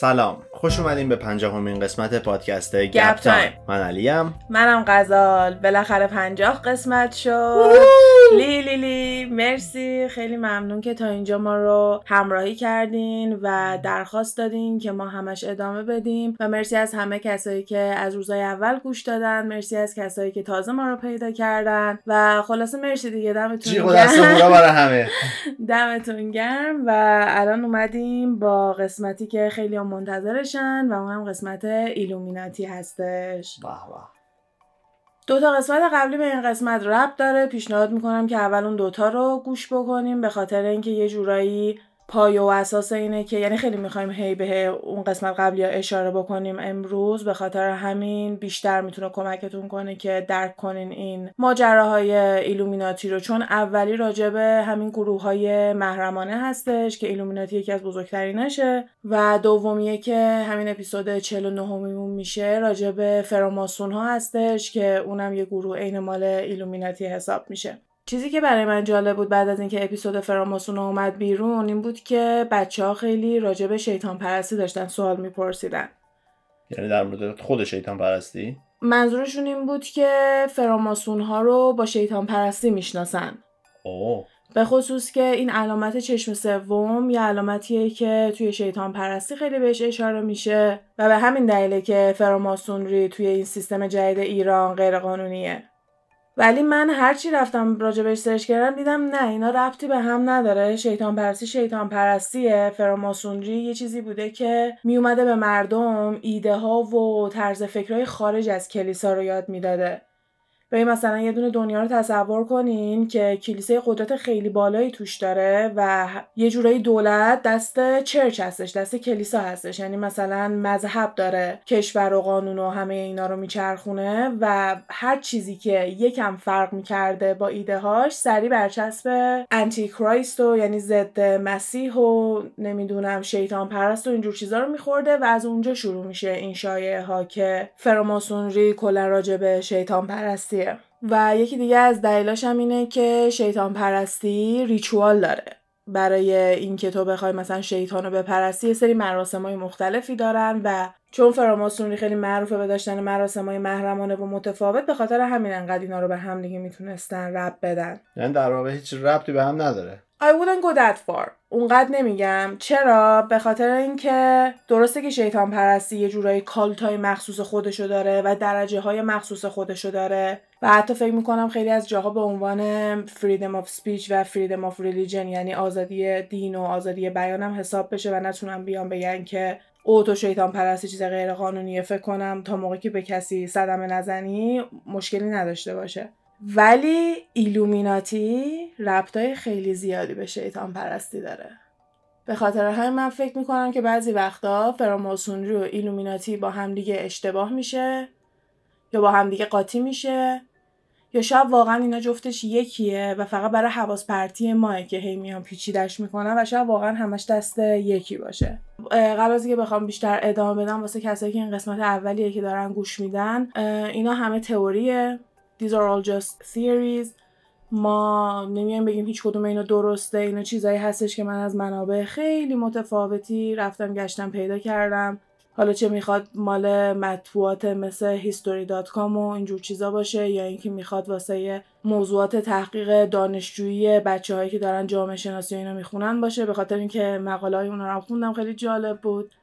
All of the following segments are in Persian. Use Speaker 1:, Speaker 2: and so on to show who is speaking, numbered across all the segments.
Speaker 1: سلام. خوش اومدین به پنجاهمین قسمت پادکست گپ تایم من علیم.
Speaker 2: منم غزال. بالاخره پنجاه قسمت شد. لی لی لی مرسی. خیلی ممنون که تا اینجا ما رو همراهی کردین و درخواست دادین که ما همش ادامه بدیم. و مرسی از همه کسایی که از روزای اول گوش دادن. مرسی از کسایی که تازه ما رو پیدا کردن. و خلاصه مرسی دیگه. دمتون
Speaker 1: گرم. برای همه.
Speaker 2: دمتون گرم. و الان اومدیم با قسمتی که خیلی منتظرشن و اون هم قسمت ایلومیناتی هستش. دو تا قسمت قبلی به این قسمت ربط داره. پیشنهاد می‌کنم که اول اون دوتا رو گوش بکنیم به خاطر اینکه یه جورایی پایه و اساس اینه که یعنی خیلی می‌خوایم هی به اون قسمت قبلی اشاره بکنیم امروز. به خاطر همین بیشتر می‌تونه کمکتون کنه که درک کنین این ماجراهای ایلومیناتی رو. چون اولی راجبه همین گروه های محرمانه هستش که ایلومیناتی یکی از بزرگترینشه. و دومیه که همین اپیزود 49 میمون میشه راجب فراماسون ها هستش که اونم یه گروه عین مال ایلومیناتی حساب میشه. چیزی که برای من جالب بود بعد از اینکه اپیزود فراماسون اومد بیرون این بود که بچه ها خیلی راجع به شیطان پرستی داشتن سوال میپرسیدن.
Speaker 1: یعنی در مورد خود شیطان پرستی؟
Speaker 2: منظورشون این بود که فراماسون ها رو با شیطان پرستی می‌شناسن.
Speaker 1: اوه.
Speaker 2: به خصوص که این علامت چشم سوم یه علامتیه که توی شیطان پرستی خیلی بهش اشاره میشه و به همین دلیله که فراماسونری توی این سیستم جدید ایران غیرقانونیه. ولی من هرچی رفتم راجبش سرچ کردم دیدم نه اینا ربطی به هم نداره. شیطان پرستی شیطان پرستیه فراماسونری یه چیزی بوده که میومده به مردم ایده ها و طرز فکرهای خارج از کلیسا رو یاد می‌داده. به مثلا یه دونه دنیا رو تصور کنین که کلیسای قدرت خیلی بالایی توش داره و یه جورایی دولت دست چرچ هستش دست کلیسا هستش. یعنی مثلا مذهب داره کشور و قانون و همه اینا رو میچرخونه و هر چیزی که یکم فرق می‌کرده با ایده هاش سری برچسب انتی کرایست و یعنی ضد مسیح و نمی‌دونم شیطان پرست و اینجور چیزا رو میخورده و از اونجا شروع میشه این شایعه ها که فراماسونری کلا راجع به شیطان پرستی و یکی دیگه از دلیلاش هم اینه که شیطان پرستی ریچوال داره. برای اینکه تو بخوای مثلا شیطان رو بپرستی یه سری مراسم های مختلفی دارن و چون فراماسونری خیلی معروفه به داشتن مراسم های محرمانه و متفاوت به خاطر همین انقدر اینا رو به هم دیگه می‌تونستن رب بدن.
Speaker 1: یعنی در واقع هیچ ربطی به هم نداره.
Speaker 2: I wouldn't go that far. اونقدر نمیگم. چرا؟ به خاطر اینکه درسته که شیطان پرستی یه جورایی کالت های مخصوص خودشو داره و درجه های مخصوص خودشو داره. و حتی فکر می‌کنم خیلی از جاها به عنوان freedom of speech و freedom of religion یعنی آزادی دین و آزادی بیانم حساب بشه و نتونم بیان بگن که او تو شیطان پرستی چیز غیر قانونیه فکر کنم تا موقعی که به کسی صدمه نزنی مشکلی نداشته باشه. ولی ایلومیناتی ربطای خیلی زیادی به شیطان پرستی داره. به خاطر همین من فکر می‌کنم که بعضی وقتا فراماسونری و ایلومیناتی با همدیگه اشتباه میشه یا با همدیگه قاطی میشه یا شاید واقعا اینا جفتش یکیه و فقط برای حواس پرتی ماه که هی میان پیچیدش می‌کنن و شاید واقعا همش دست یکی باشه. قبل از اینکه بخوام بیشتر ادامه بدم واسه کسایی که این قسمت اولیه که دارن گوش میدن. اینا همه تئوریه. These are all just theories. ما نمیایم بگیم هیچ کدوم اینا درسته اینا چیزایی هستش که من از منابع خیلی متفاوتی رفتم گشتم پیدا کردم. حالا چه می‌خواد مال مطبوعات مثل history.com و اینجور چیزا باشه یا اینکه می‌خواد واسه موضوعات تحقیق دانشجویی بچه هایی که دارن جامعه شناسی اینا می‌خونن باشه. به خاطر اینکه مقاله های اونا رو خوندم خیلی جالب بود.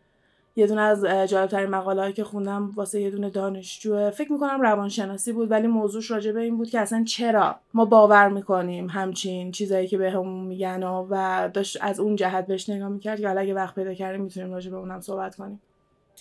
Speaker 2: یه دونه از جالبترین مقاله که خوندم واسه یه دونه دانشجو فکر می‌کنم روانشناسی بود ولی موضوعش راجع به این بود که اصلا چرا ما باور می‌کنیم همچین چیزایی که بهمون به میگن و داشت از اون جهت بهش نگاه می‌کرد که اگه وقت پیدا کردیم می‌تونیم راجع به اونم صحبت کنیم.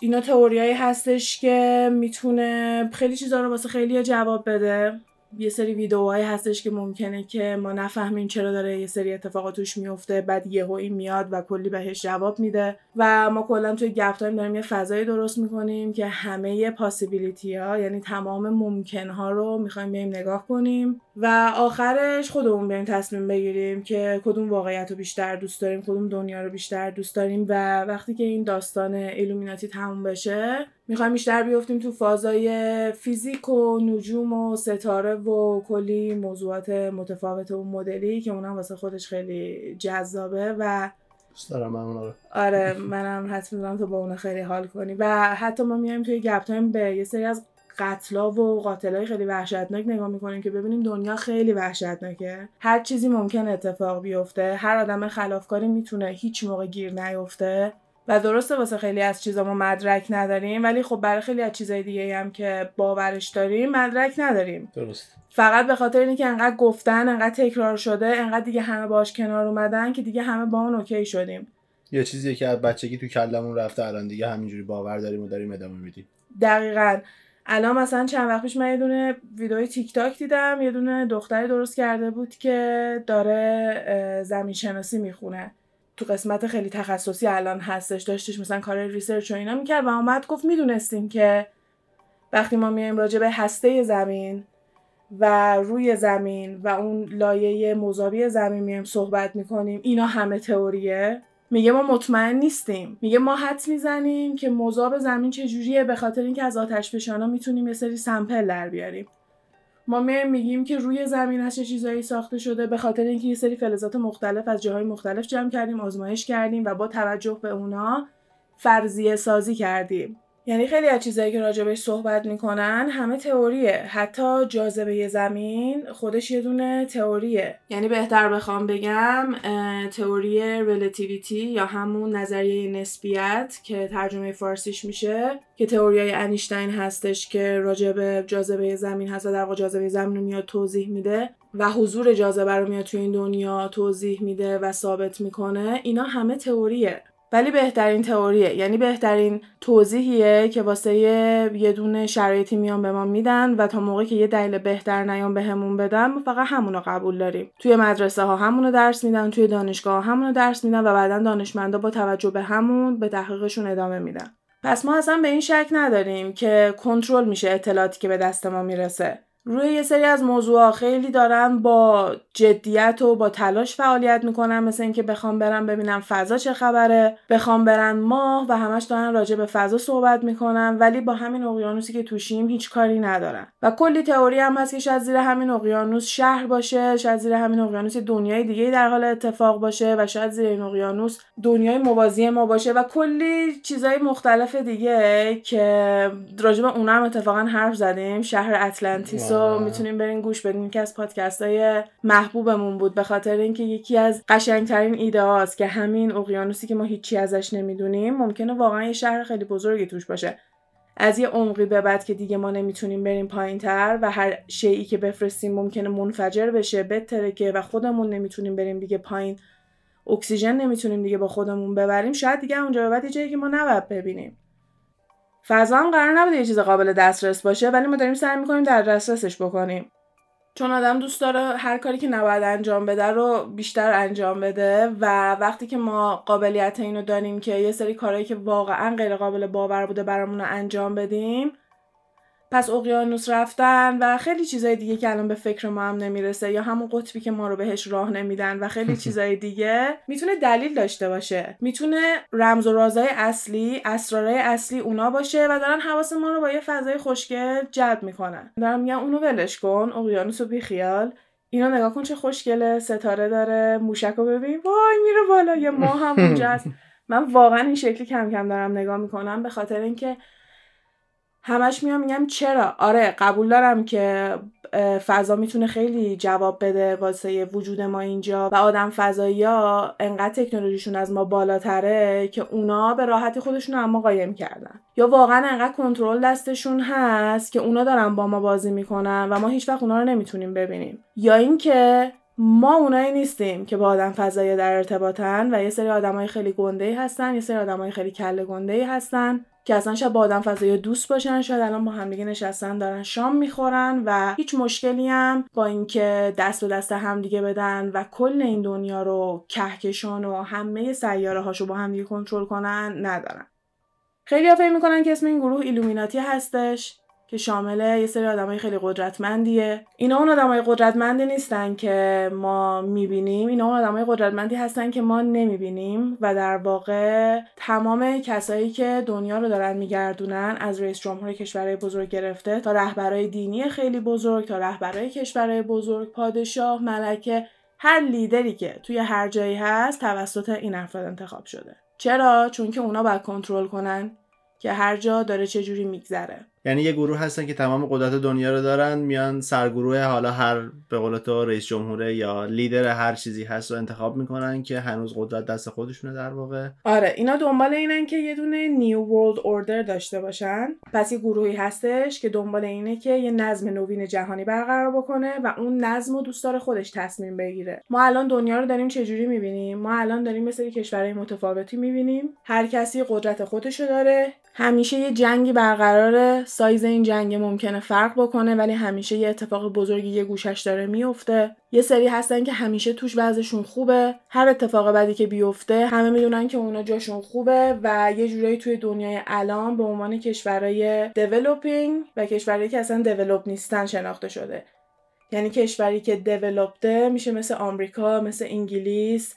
Speaker 2: اینا تئوریایی هستش که می‌تونه خیلی چیزا رو واسه خیلی جواب بده. یه سری ویدیوهایی هستش که ممکنه که ما نفهمیم چرا داره یه سری اتفاقات توش میفته بعد یهو این میاد و کلی بهش جواب میده. و ما کلا توی گپ تایم داریم یه فضایی درست می‌کنیم که همه possibility ها یعنی تمام ممکن ها رو می‌خوایم بریم نگاه کنیم و آخرش خودمون بریم تصمیم بگیریم که کدوم واقعیت رو بیشتر دوست داریم کدوم دنیا رو بیشتر دوست داریم. و وقتی که این داستان ایلومیناتی تموم بشه می‌خوایم بیشتر بیفتیم تو فازای فیزیک و نجوم و ستاره و کلی موضوعات متفاوت و مدلی که اونم واسه خودش خیلی جذابه و
Speaker 1: دارم من رو.
Speaker 2: آره منم حتما می‌ذارم تو با اون خیلی حال کنی. و حتی ما میایم توی گپ تایم به یه سری از قتلا و قاتلای خیلی وحشتناک نگاه می‌کنیم که ببینیم دنیا خیلی وحشتناکه. هر چیزی ممکن اتفاق بیفته هر آدم خلافکاری می‌تونه هیچ موقع گیر نیفته. و درسته واسه خیلی از چیزا ما مدرک نداریم ولی خب برای خیلی از چیزای دیگه هم که باورش داریم مدرک نداریم.
Speaker 1: درست.
Speaker 2: فقط به خاطر اینکه انقدر گفتن انقدر تکرار شده انقدر دیگه همه باش کنار اومدن که دیگه همه با اون okay شدیم.
Speaker 1: یه چیزیه که از بچگی تو کلمون رفته الان دیگه همینجوری باور داریم و داریم ادامه میدیم.
Speaker 2: دقیقا. الان مثلا چند وقت پیش من یه دونه ویدیوی تیک تاک دیدم یه دونه دختری درست کرده بود که داره زمین شناسی می‌خونه. تو قسمت خیلی تخصصی الان هستش داشتش مثلا کار research و اینا می‌کرد و اومد گفت می‌دونستیم که وقتی ما میایم راجع به هسته زمین و روی زمین و اون لایه مذابی زمین میایم صحبت می‌کنیم اینا همه تئوریه. میگه ما مطمئن نیستیم. میگه ما حد می‌زنیم که مذاب زمین چجوریه به خاطر اینکه از آتش فشانا می‌تونیم یه سری سمپل در بیاریم. ما میگیم که روی زمین چه چیزایی ساخته شده به خاطر اینکه یه سری فلزات مختلف از جاهای مختلف جمع کردیم آزمایش کردیم و با توجه به اونا فرضیه سازی کردیم. یعنی خیلی از چیزایی که راجبش صحبت می‌کنن همه تئوریه. حتی جاذبه زمین خودش یه دونه تئوریه. یعنی بهتر بخوام بگم تئوری relativity یا همون نظریه نسبیت که ترجمه فارسیش میشه که تئوریای انیشتین هستش که راجب جاذبه زمین هست و در واقع جاذبه زمین رو میاد توضیح میده و حضور جاذبه رو میاد توی این دنیا توضیح میده و ثابت می‌کنه. اینا همه تئوریه. ولی بهترین تئوریه. یعنی بهترین توضیحیه که واسه یه دونه شرایطی میان به ما میدن و تا موقعی که یه دلیل بهتر نیان بهمون بدن ما فقط همونو قبول داریم. توی مدرسه ها همونو درس میدن توی دانشگاه ها همونو درس میدن و بعدا دانشمندا با توجه به همون به تحقیقشون ادامه میدن. پس ما اصلا به این شک نداریم که کنترل میشه اطلاعاتی که به دست ما می‌رسه. روی یه سری از موضوع خیلی دارن با جدیت و با تلاش فعالیت می‌کنن. مثل اینکه بخوام برن ببینم فضا چه خبره بخوام برن ماه و همش دارن راجع به فضا صحبت می‌کنن ولی با همین اقیانوسی که توشیم هیچ کاری ندارن. و کلی تئوری هم هست که شاید زیر همین اقیانوس شهر باشه شاید زیر همین اقیانوس دنیای دیگه در حال اتفاق باشه و شاید زیر این اقیانوس دنیای موازی ما باشه و کلی چیزای مختلف دیگه که راجع به اونم اتفاقا حرف زدیم. شهر اطلانتیس می‌تونیم برین گوش بدین که از پادکست های محبوبمون بود به خاطر اینکه یکی از قشنگترین ایده هاست که همین اقیانوسی که ما هیچی ازش نمی‌دونیم ممکنه واقعا یه شهر خیلی بزرگی توش باشه. از یه عمقی به بعد که دیگه ما نمی‌تونیم بریم پایین تر و هر شیعی که بفرستیم ممکنه منفجر بشه بترکه و خودمون نمی‌تونیم بریم دیگه پایین. اکسیژن نمی‌تونیم دیگه با خودمون ببریم. شاید دیگه اونجا به بعد جایی که ما نباید ببینیم. فضا هم قرار نبوده یه چیز قابل دسترس باشه ولی ما داریم سعی می‌کنیم در دسترسش بکنیم. چون آدم دوست داره هر کاری که نباید انجام بده رو بیشتر انجام بده و وقتی که ما قابلیت اینو داریم که یه سری کارهایی که واقعا غیر قابل باور بوده برامون رو انجام بدیم پس اقیانوس رفتن و خیلی چیزای دیگه که الان به فکر ما هم نمی‌رسه یا همون قطبی که ما رو بهش راه نمیدن و خیلی چیزای دیگه می‌تونه دلیل داشته باشه. می‌تونه رمز و رازای اصلی اسرارای اصلی اونا باشه و دارن حواس ما رو با یه فضای خوشگل جلب می‌کنن. دارم میگم اونو ولش کن اقیانوس رو بیخیال اینا نگاه کن چه خوشگله ستاره داره موشک رو ببین. وای میره بالا یه ماه هم اونجاست. من واقعا این شکلی کم کم دارم نگاه می‌کنم به خاطر اینکه همش میام میگم چرا؟ آره قبول دارم که فضا می‌تونه خیلی جواب بده واسه وجود ما اینجا و آدم فضایی ها انقدر تکنولوژیشون از ما بالاتره که اونا به راحتی خودشون اما قایم کردن. یا واقعا انقدر کنترل دستشون هست که اونا دارن با ما بازی می‌کنن و ما هیچ وقت اونا رو نمی‌تونیم ببینیم. یا اینکه ما اونایی نیستیم که با آدم فضایی در ارتباطن و یه سری آدمای خیلی گنده هستن یه سری آدمای خیلی کله گنده هستن. که اصلا شاید با آدم فضایی دوست باشن شاید الان با همدیگه نشستن دارن شام می‌خورن و هیچ مشکلی هم با اینکه دست به دست همدیگه بدن و کل این دنیا رو کهکشان و همه سیاره هاشو با همدیگه کنترل کنن ندارن. خیلی ها فکر می‌کنن که اسم این گروه ایلومیناتی هستش. که شامل یه سری آدمای خیلی قدرتمندیه. اینا اون آدمای قدرتمندی نیستن که ما می‌بینیم. اینا اون آدمای قدرتمندی هستن که ما نمی‌بینیم و در واقع تمام کسایی که دنیا رو دارن میگردونن از رئیس جمهور کشورهای بزرگ گرفته تا رهبرای دینی خیلی بزرگ تا رهبرای کشورهای بزرگ پادشاه ملکه هر لیدری که توی هر جایی هست توسط این افراد انتخاب شده. چرا؟ چون که اونا باید کنترل کنن که هر جا داره چه جوری میگذره.
Speaker 1: یعنی یه گروه هستن که تمام قدرت دنیا رو دارن میان سرگروه حالا هر به قول تو رئیس جمهوره یا لیدر هر چیزی هست رو انتخاب می‌کنن که هنوز قدرت دست خودشونه در واقع.
Speaker 2: آره اینا دنبال اینن که یه دونه نیو ورلد اوردر داشته باشن. پس یه گروهی هستش که دنبال اینه که یه نظم نوین جهانی برقرار بکنه و اون نظم و دوست داره خودش تصمیم بگیره. ما الان دنیا رو داریم چجوری می‌بینیم؟ ما الان داریم مثل کشورهای متفاوتی می‌بینیم. هر کسی قدرت خودشو داره همیشه یه جنگی برقراره سایز این جنگ ممکنه فرق بکنه ولی همیشه یه اتفاق بزرگی یه گوشش داره میفته. یه سری هستن که همیشه توش وضعشون خوبه. هر اتفاق بدی که بیفته همه می‌دونن که اونا جاشون خوبه و یه جورایی توی دنیای الان به عنوان کشورهای developing و کشورهایی که اصلا develop نیستن شناخته شده. یعنی کشوری که developed ه میشه مثل آمریکا مثل انگلیس.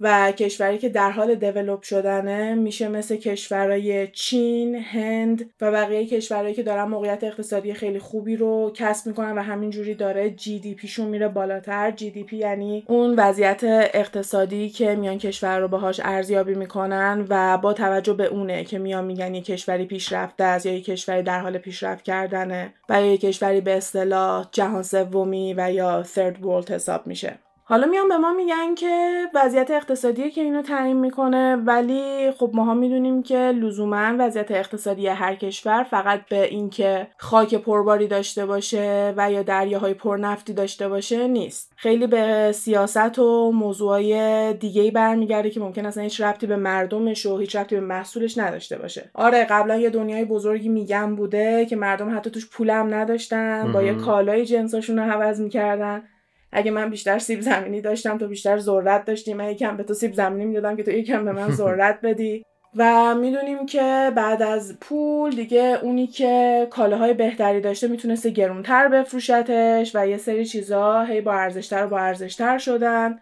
Speaker 2: و کشوری که در حال دیولوب شدنه میشه مثل کشورهای چین، هند و بقیه کشورهایی که دارن موقعیت اقتصادی خیلی خوبی رو کسب می‌کنن و همینجوری داره جی دی پیشون میره بالاتر. جی دی پی یعنی اون وضعیت اقتصادی که میان کشور رو باهاش ارزیابی می‌کنن و با توجه به اونه که میان میگن یه کشوری پیشرفته است یا یه کشوری در حال پیشرفت کردنه و یه کشوری به اصطلاح جهان سومی و یا third world حساب میشه. حالا میان به ما میگن که وضعیت اقتصادی که اینو تعیین می‌کنه ولی خب ماها می‌دونیم که لزوما وضعیت اقتصادی هر کشور فقط به اینکه خاک پرباری داشته باشه و یا دریاهای پرنفتی داشته باشه نیست. خیلی به سیاست و موضوعای دیگه ای برمیگرده که ممکن اصلا هیچ ربطی به مردمش و هیچ ربطی به محصولش نداشته باشه. آره قبلا یه دنیای بزرگی میگم بوده که مردم حتی توش پولم نداشتن با یه کالای جنساشون رو عوض می‌کردن. اگه من بیشتر سیب زمینی داشتم تو بیشتر ذرت داشتی. من یکم به تو سیب زمینی می‌دادم که تو یکم به من ذرت بدی. و می‌دونیم که بعد از پول دیگه اونی که کالاهای بهتری داشته می‌تونسته گرونتر بفروشتش و یه سری چیزا هی با ارزشتر و با ارزشتر شدن.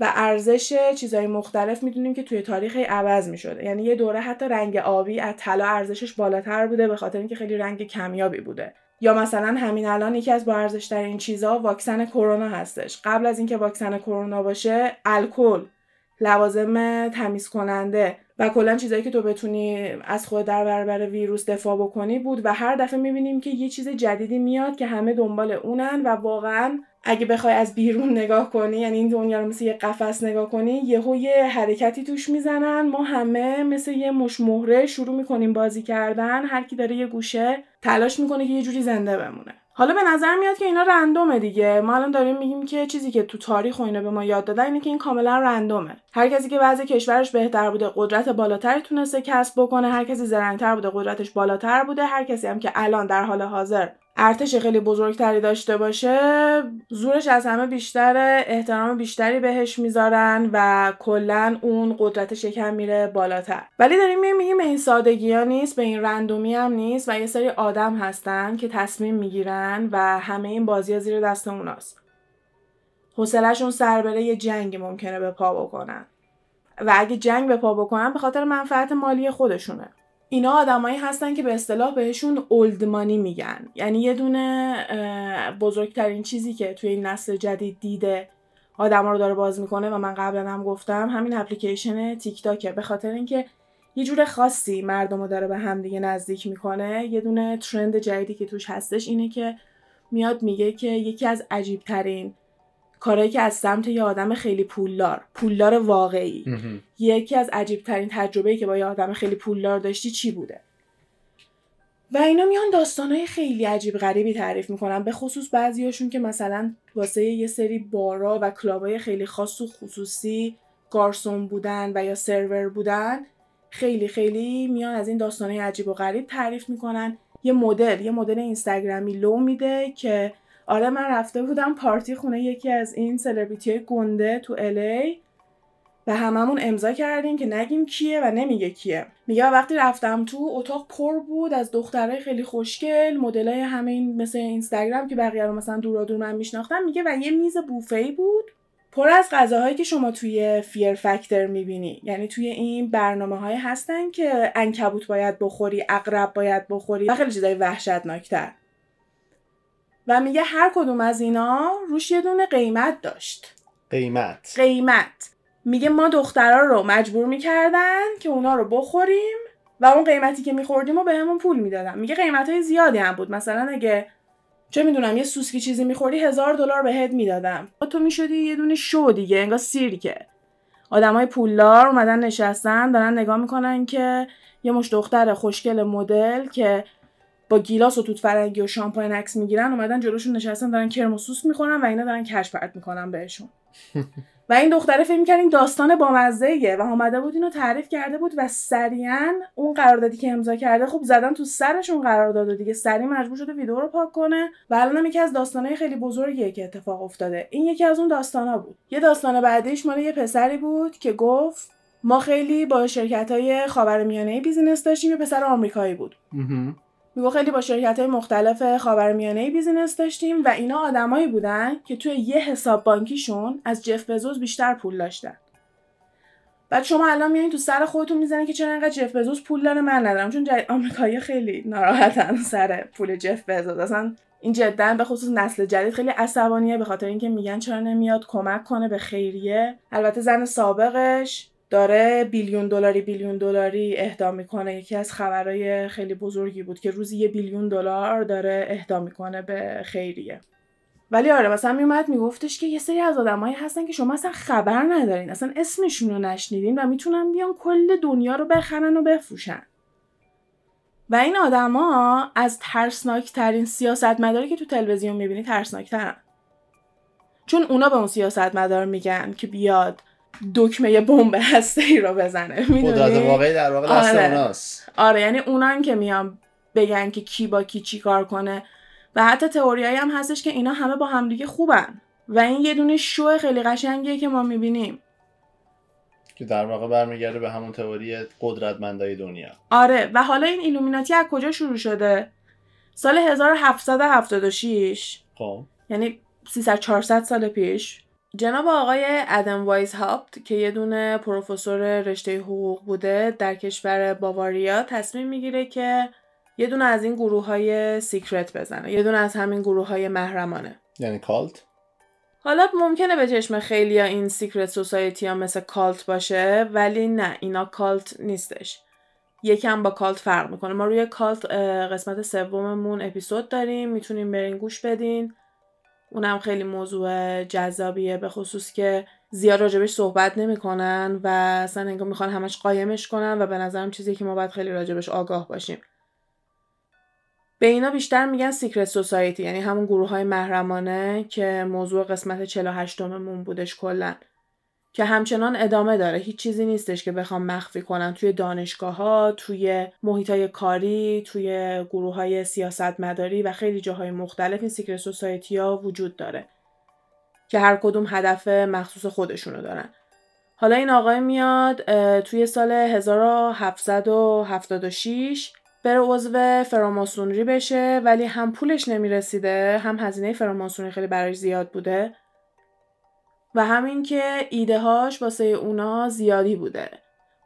Speaker 2: و ارزش چیزهای مختلف می‌دونیم که توی تاریخ عوض می‌شده. یعنی یه دوره حتی رنگ آبی از طلا ارزشش بالاتر بوده به خاطر اینکه خیلی رنگ کمیابی بوده. یا مثلا همین الان یکی از با این چیزها واکسن کرونا هستش. قبل از اینکه واکسن کرونا باشه الکل لوازم تمیز کننده و کلا چیزایی که تو بتونی از خود در برابر ویروس دفاع بکنی بود و هر دفعه می‌بینیم که یه چیز جدیدی میاد که همه دنبال اونن و واقعا اگه بخوای از بیرون نگاه کنی یعنی این دنیا رو مثل یه قفس نگاه کنی یهو یه حرکتی توش می‌زنن. ما همه مثل یه مش مهره شروع می‌کنیم بازی کردن. هر کی داره یه گوشه تلاش می‌کنه که یه جوری زنده بمونه. حالا به نظر میاد که اینا رندومه دیگه. ما الان داریم میگیم که چیزی که تو تاریخ و اینا به ما یاد دادن اینه که این کاملا رندومه. هر کسی که وضع کشورش بهتر بوده قدرت بالاتری تونسته کسب بکنه. هر کسی زرنگتر بوده قدرتش بالاتر بوده. هر کسی هم که الان در حال حاضر ارتش خیلی بزرگتری داشته باشه زورش از همه بیشتره احترام بیشتری بهش می‌ذارن و کلا اون قدرتش یکم میره بالاتر. ولی داریم میگیم به این سادگی ها نیست به این رندومی هم نیست و یه سری آدم هستن که تصمیم می‌گیرن و همه این بازی ها زیر دست اوناست. حوصلهشون سر بره یه جنگ ممکنه به پا بکنن. و اگه جنگ به پا بکنن به خاطر منفعت مالی خودشونه. اینا آدمایی هستن که به اصطلاح بهشون اولدمانی میگن. یعنی یه دونه بزرگترین چیزی که توی این نسل جدید دیده آدما رو داره باز می‌کنه و من قبلا هم گفتم همین اپلیکیشن تیک تاکه به خاطر اینکه یه جور خاصی مردم رو داره به هم دیگه نزدیک می‌کنه. یه دونه ترند جدیدی که توش هستش اینه که میاد میگه که یکی از عجیب ترین کارهایی که از سمت یه آدم خیلی پولدار پولدار واقعی. یکی از عجیب ترین تجربه‌ای که با یه آدم خیلی پولدار داشتی چی بوده؟ و اینا میان داستانهای خیلی عجیب غریبی تعریف می‌کنن به خصوص بعضیاشون که مثلا واسه یه سری بارا و کلابای خیلی خاص و خصوصی گارسون بودن و یا سرور بودن خیلی خیلی میان از این داستانهای عجیب و غریب تعریف می‌کنن. یه مدل یه مدل اینستاگرامی لو میده که آره من رفته بودم پارتی خونه یکی از این سلبریتی گنده تو الی و هممون امضا کردیم که نگیم کیه و نمیگه کیه. میگه وقتی رفتم تو اتاق پر بود از دخترای خیلی خوشگل مدلای همین مثل اینستاگرام که بقیه رو مثلا دورا دور من میشناختم میگه و یه میز بوفه بود پر از غذاهایی که شما توی فیر فکتر می‌بینی. یعنی توی این برنامه های هستن که انکبوت باید بخوری اقرب باید بخوری و خیلی چیزای وحشتناکتر. و میگه هر کدوم از اینا روش یه دونه قیمت داشت.
Speaker 1: قیمت.
Speaker 2: قیمت. میگه ما دخترها رو مجبور می‌کردن که اونا رو بخوریم و اون قیمتی که میخوردیم و بهمون پول می‌دادن. میگه قیمت های زیادی هم بود. مثلا اگه چه می‌دونم یه سوسکی چیزی میخوردی هزار دلار بهت می‌دادم. تو می‌شدی یه دونه شو دیگه انگار سیرکه. آدمای پولدار اومدن نشستن دارن نگاه می‌کنن که یه مش دختر خوشگل مدل که با گیلاس و توت فرنگی و شامپاین عکس می‌گیرن اومدن جلوشون نشستن دارن کرم و سوسک می‌خورن و اینا دارن cash پرت می‌کنن بهشون. و این دختره فکر می‌کرد این داستان بامزه و اومده بود اینو تعریف کرده بود و سریعا اون قراردادی که امضا کرده خب زدن تو سرش اون قرارداد دیگه. سریع مجبور شده ویدیو رو پاک کنه و الان یکی از داستانهای خیلی بزرگیه که اتفاق افتاده. این یکی از اون داستانا بود. یه داستان بعدیش مال یه پسری بود که گفت ما خیلی با شرکت های خاورمیانه business داشتیم یه پسر آمریکایی بود. میگو خیلی با شرکت های مختلف خاورمیانه بیزینس داشتیم و اینا آدمایی بودن که توی یه حساب بانکیشون از جف بزوس بیشتر پول داشتن. بعد شما الان میایین تو سر خودتون می‌زنین که چرا انقدر جف بزوس پول داره من ندارم. چون جد... آمریکایی خیلی ناراحتن سر پول جف بزوس. اصلا این جدا به خصوص نسل جدید خیلی عصبانیه به خاطر اینکه میگن چرا نمیاد کمک کنه به خیریه. البته زن سابقش داره بیلیون دلاری بیلیون دلاری اهدا می‌کنه. یکی از خبرهای خیلی بزرگی بود که روزی یه بیلیون دلار داره اهدا می‌کنه به خیریه. ولی آره مثلا میومد میگفتش که یه سری از آدمایی هستن که شما اصلا خبر ندارین اصلا اسمشون رو نشنیدین و می‌تونن بیان کل دنیا رو بخرن و بفروشن. و این آدما از ترسناک ترین سیاست مداری که تو تلویزیون می‌بینی ترسناک ترن چون اونا به اون سیاست مدار میگن که بیاد دکمه بمب هسته ای رو بزنه.
Speaker 1: قدرت واقعی در واقع دست
Speaker 2: آره.
Speaker 1: اوناست.
Speaker 2: آره یعنی اونان که میان بگن که کی با کی چی کار کنه. و حتی تئوریایی هم هستش که اینا همه با همدیگه خوبن. و این یه دونه شو خیلی قشنگیه که ما می‌بینیم.
Speaker 1: که در واقع برمیگرده به همون تئوری قدرتمندای دنیا.
Speaker 2: آره و حالا این ایلومیناتی از کجا شروع شده؟ سال 1776
Speaker 1: خب.
Speaker 2: یعنی 300 400 سال پیش. جناب آقای Adam Weishaupt که یه دونه پروفسور رشته حقوق بوده در کشور باواریا تصمیم می‌گیره که یه دونه از این گروه های secret بزنه یه دونه از همین گروه های محرمانه.
Speaker 1: یعنی cult؟
Speaker 2: حالا ممکنه به چشم خیلی ها این secret society ها مثل cult باشه ولی نه اینا cult نیستش. یکم با cult فرق می‌کنه. ما روی cult قسمت سوممون اپیزود داریم می‌تونیم برین گوش بدین. اونم خیلی موضوع جذابیه به خصوص که زیاد راجبش صحبت نمی‌کنن و اصلا انگار می‌خوان همش قایمش کنن و به نظرم چیزی که ما باید خیلی راجبش آگاه باشیم. به اینا بیشتر میگن secret society یعنی همون گروه های محرمانه که موضوع قسمت 48 مون بودش کلا. که همچنان ادامه داره. هیچ چیزی نیستش که بخوام مخفی کنن توی دانشگاه ها توی محیط های کاری توی گروه های سیاست مداری و خیلی جاهای مختلف این secret society ها وجود داره که هر کدوم هدف مخصوص خودشونو دارن. حالا این آقای میاد توی سال 1776 بره عضو فراماسونری بشه ولی هم پولش نمی‌رسیده هم هزینه فراماسونری خیلی براش زیاد بوده. و همین که ایده هاش واسه اونا زیادی بوده.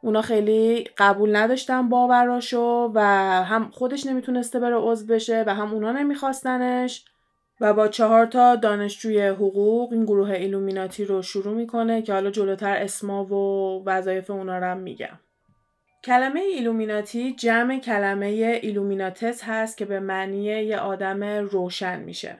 Speaker 2: اونا خیلی قبول نداشتن باوراشو و هم خودش نمی‌تونسته بره عضو بشه و هم اونا نمیخواستنش و با چهار تا دانشجوی حقوق این گروه ایلومیناتی رو شروع می‌کنه که حالا جلوتر اسما و وظایف اونا رو هم میگم. کلمه ایلومیناتی جمع کلمه ایلومیناتس هست که به معنی یه آدم روشن میشه.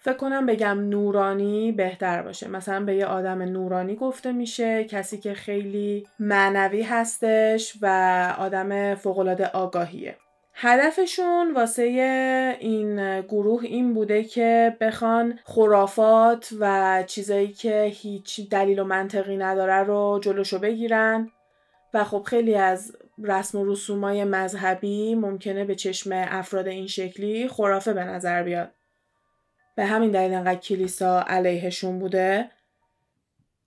Speaker 2: فکر کنم بگم نورانی بهتر باشه. مثلا به یه آدم نورانی گفته میشه کسی که خیلی معنوی هستش و آدم فوقالعاده آگاهیه. هدفشون واسه این گروه این بوده که بخوان خرافات و چیزایی که هیچ دلیل و منطقی نداره رو جلوشو بگیرن. و خب خیلی از رسم و رسومای مذهبی ممکنه به چشم افراد این شکلی خرافه به نظر بیاد. به همین دلیل انقدر کلیسا علیهشون بوده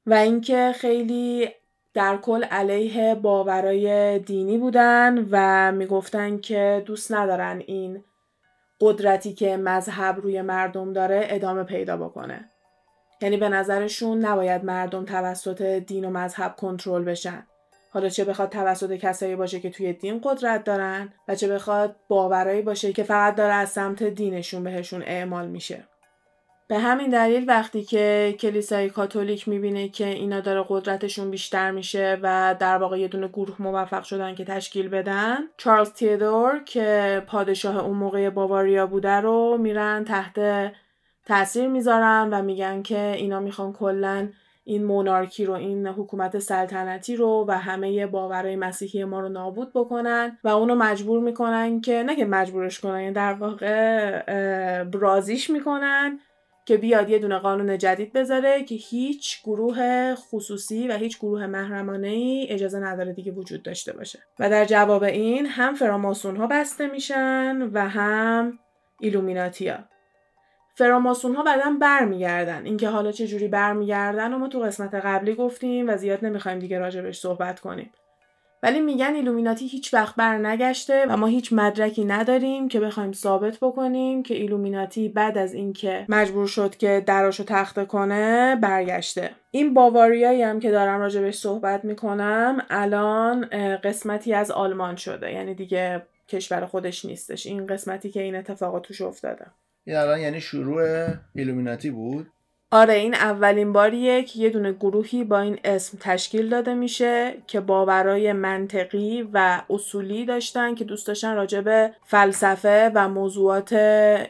Speaker 2: و اینکه خیلی در کل علیه باورای دینی بودن و می‌گفتن که دوست ندارن این قدرتی که مذهب روی مردم داره ادامه پیدا بکنه. یعنی به نظرشون نباید مردم توسط دین و مذهب کنترل بشن. حالا چه بخواد توسط کسایی باشه که توی دین قدرت دارن و چه بخواد باورایی باشه که فقط داره از سمت دینشون بهشون اعمال میشه. به همین دلیل وقتی که کلیسای کاتولیک می‌بینه که اینا داره قدرتشون بیشتر میشه و در واقع یه دونه گروه موفق شدن که تشکیل بدن چارلز تیدور که پادشاه اون موقع باواریا بوده رو میرن تحت تاثیر می‌ذارن و میگن که اینا می‌خوان کلا این مونارکی رو این حکومت سلطنتی رو و همه باورهای مسیحی ما رو نابود بکنن و اونو مجبور می‌کنن که نه که مجبورش کنن یعنی در واقع برازیش می‌کنن که بیاد یه دونه قانون جدید بذاره که هیچ گروه خصوصی و هیچ گروه محرمانه ای اجازه نداره دیگه وجود داشته باشه. و در جواب این هم فراماسون ها بسته میشن و هم ایلومیناتیا. فراماسون ها بعدا برمیگردن. اینکه حالا چه جوری برمیگردن و ما تو قسمت قبلی گفتیم و زیاد نمی‌خوایم دیگه راجبش صحبت کنیم. ولی میگن ایلومیناتی هیچ وقت بر نگشته و ما هیچ مدرکی نداریم که بخوایم ثابت بکنیم که ایلومیناتی بعد از اینکه مجبور شد که دراشو تخته کنه برگشته. این باواریایی هم که دارم راجبش صحبت می‌کنم الان قسمتی از آلمان شده. یعنی دیگه کشور خودش نیستش. این قسمتی که این اتفاقات توش افتاده.
Speaker 1: این الان یعنی شروع ایلومیناتی بود؟
Speaker 2: آره این اولین باریه که یه دونه گروهی با این اسم تشکیل داده میشه که باورای منطقی و اصولی داشتن که دوست داشتن راجع به فلسفه و موضوعات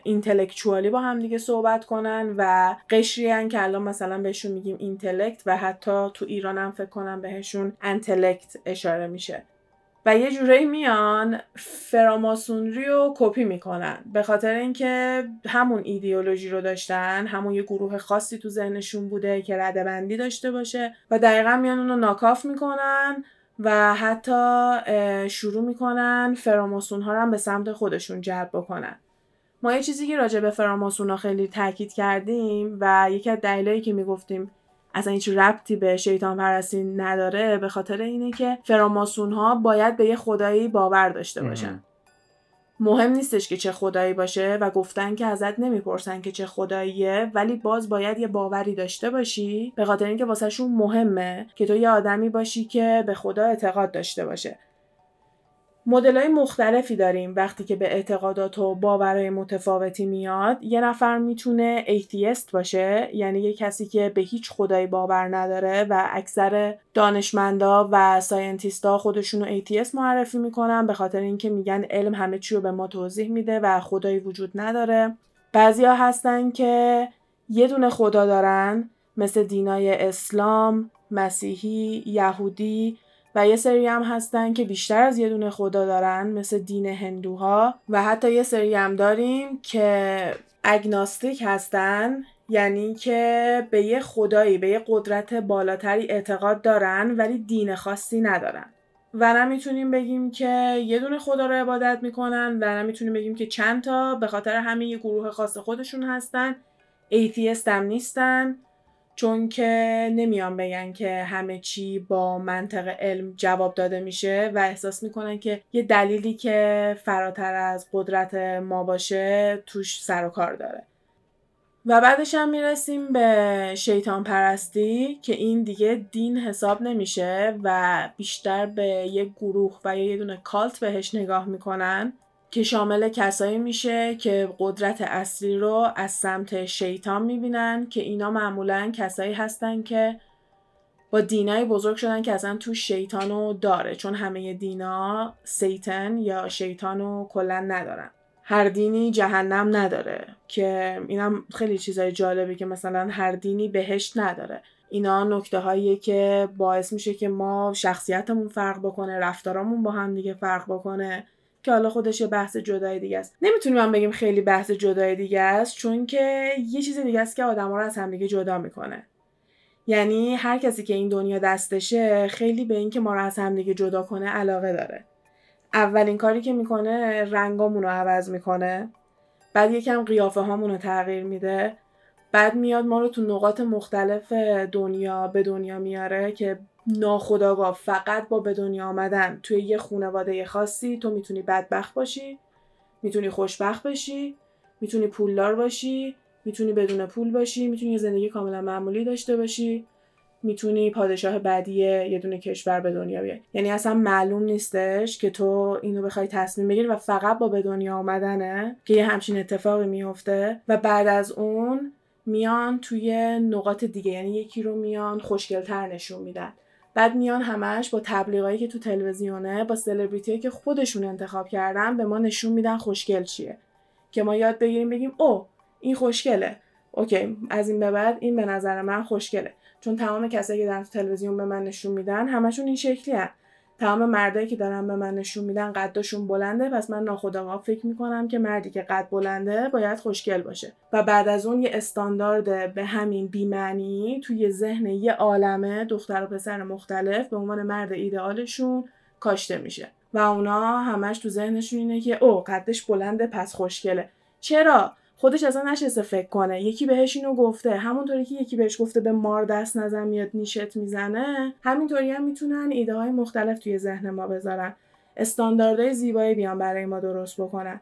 Speaker 2: intellectual ی با هم دیگه صحبت کنن و قشری ان که الان مثلا بهشون میگیم intellect و حتی تو ایران هم فکر کنم بهشون انتلکت اشاره میشه. و یه جورایی میان فراماسونری رو کپی می‌کنن. به خاطر اینکه همون ایدئولوژی رو داشتن همون یه گروه خاصی تو ذهنشون بوده که ردبندی داشته باشه و دقیقا میان اونو ناکاف می‌کنن و حتی شروع می‌کنن فراماسون ها رو هم به سمت خودشون جلب بکنن. ما یه چیزی که راجع به فراماسون ها خیلی تاکید کردیم و یکی از دلایلی که می‌گفتیم اصلا هیچ ربطی به شیطان پرستی نداره به خاطر اینه که فراماسون ها باید به یه خدایی باور داشته باشن. مهم نیستش که چه خدایی باشه و گفتن که ازت نمی‌پرسن که چه خداییه ولی باز باید یه باوری داشته باشی. به خاطر اینکه واسهشون مهمه که تو یه آدمی باشی که به خدا اعتقاد داشته باشه. مدل های مختلفی داریم. وقتی که به اعتقادات و باورهای متفاوتی میاد یه نفر می‌تونه atheist باشه یعنی یه کسی که به هیچ خدایی باور نداره و اکثر دانشمندا و scientist ا خودشونو atheist معرفی می‌کنن به خاطر اینکه میگن علم همه چی رو به ما توضیح میده و خدایی وجود نداره. بعضیا هستن که یه دونه خدا دارن مثل دینای اسلام، مسیحی، یهودی و یه سری هم هستن که بیشتر از یه دونه خدا دارن مثل دین هندوها. و حتی یه سری هم داریم که اگناستیک هستن یعنی که به یه خدایی به یه قدرت بالاتری اعتقاد دارن ولی دین خاصی ندارن. و نمی‌تونیم بگیم که یه دونه خدا رو عبادت می‌کنن و نمی‌تونیم بگیم که چند تا به خاطر همه یه گروه خاص خودشون هستن. ایتیست هم نیستن. چون که نمیان بگن که همه چی با منطق علم جواب داده میشه و احساس می‌کنن که یه دلیلی که فراتر از قدرت ما باشه توش سر و کار داره. و بعدش هم می‌رسیم به شیطان پرستی که این دیگه دین حساب نمیشه و بیشتر به یک گروه و یه دونه کالت بهش نگاه می‌کنن. که شامل کسایی میشه که قدرت اصلی رو از سمت شیطان می‌بینن که اینا معمولا کسایی هستن که با دینای بزرگ شدن که اصلا تو شیطانو داره چون همه دینا سیتن یا شیطانو کلا ندارن. هر دینی جهنم نداره که اینم خیلی چیزای جالبه که مثلا هر دینی بهشت نداره. اینا نکته هاییه که باعث میشه که ما شخصیتمون فرق بکنه رفتارامون با هم دیگه فرق بکنه. که حالا خودش یه بحث جدای دیگه است. نمی‌تونیم من بگیم خیلی بحث جدای دیگه است چون که یه چیز دیگه است که آدم رو از همدیگه جدا می‌کنه. یعنی هر کسی که این دنیا دستشه خیلی به اینکه ما رو از همدیگه جدا کنه علاقه داره. اولین کاری که می‌کنه رنگامون رو عوض می‌کنه. بعد یکم قیافه هامون رو تغییر میده. بعد میاد ما رو تو نقاط مختلف دنیا به دنیا میاره که ناخداگاه فقط با به دنیا آمدن. توی یه خانواده خاصی تو می‌تونی بدبخت باشی می‌تونی خوشبخت بشی می‌تونی پولدار باشی می‌تونی بدون پول باشی می‌تونی زندگی کاملا معمولی داشته باشی می‌تونی پادشاه بعدی یه دونه کشور به دنیا بیای. یعنی اصلا معلوم نیستش که تو اینو بخوای تصمیم بگیری و فقط با به دنیا آمدنه که یه همچین اتفاقی میفته و بعد از اون میان توی نقاط دیگه. یعنی یکی رو میان خوشگلتر نشون میدن. بعد میان همش با تبلیغایی که تو تلویزیونه با سلبریتی که خودشون انتخاب کردن به ما نشون میدن خوشگل چیه. که ما یاد بگیریم بگیم او این خوشگله. اوکی از این به بعد این به نظر من خوشگله. چون تمام کسایی که در تلویزیون به من نشون میدن همشون این شکلی هن. تمام مردایی که دارن به من نشون میدن قدشون بلنده پس من ناخودآگاه فکر می‌کنم که مردی که قد بلنده باید خوشگل باشه. و بعد از اون یه استاندارد به همین بیمعنی توی ذهن یه عالمه دختر و پسر مختلف به عنوان مرد ایدئالشون کاشته میشه. و اونا همش تو ذهنشون اینه که او قدش بلنده پس خوشگله. چرا؟ خودش اصلا نشسته فکر کنه. یکی بهش اینو گفته. همونطوری که یکی بهش گفته به مار دست نزن میاد نیشت می‌زنه همینطوری هم می‌تونن ایده های مختلف توی ذهن ما بذارن. استانداردهای زیبایی بیان برای ما درست بکنن.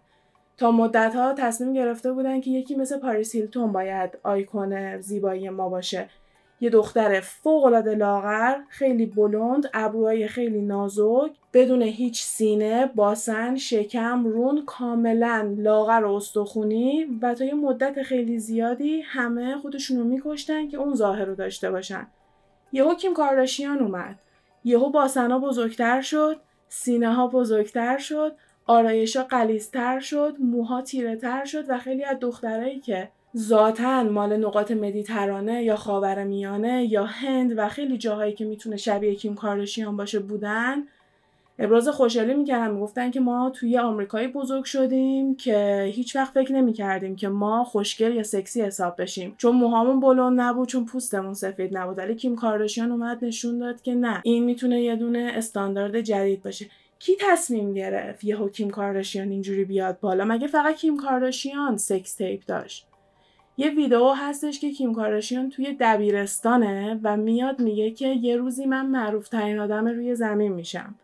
Speaker 2: تا مدت ها تصمیم گرفته بودن که یکی مثل پاریس هیلتون باید آیکون زیبایی ما باشه. یه دختر فوقالعاده لاغر خیلی بلند ابروهای خیلی نازک بدون هیچ سینه باسن شکم رون کاملا لاغر و استخونی و تا یه مدت خیلی زیادی همه خودشونو میکشتن که اون ظاهر رو داشته باشن. یهو کیم کارداشیان اومد. یهو باسنا بزرگتر شد سینه ها بزرگتر شد آرایشا قلیزتر شد موها تیره تر شد و خیلی از دخترایی که ذاتا مال نقاط مدیترانه یا خاورمیانه یا هند و خیلی جاهایی که می‌تونه شبیه کیم کارداشیان باشه بودن. ابراز خوشحالی می‌کردن می‌گفتن که ما توی آمریکایی بزرگ شدیم که هیچ وقت فکر نمی‌کردیم که ما خوشگل یا سکسی حساب بشیم. چون موهامون بلند نبود چون پوستمون سفید نبود. ولی کیم کارداشیان اومد نشون داد که نه این می‌تونه یه دونه استاندارد جدید باشه. کی تصمیم گرفت یهو کیم کارداشیان اینجوری بیاد بالا؟ مگه فقط کیم کارداشیان سکس تیپ داشت؟ یه ویدیو هستش که کیم کاراشیان توی دبیرستانه و میاد میگه که یه روزی من معروف ترین آدم روی زمین میشم.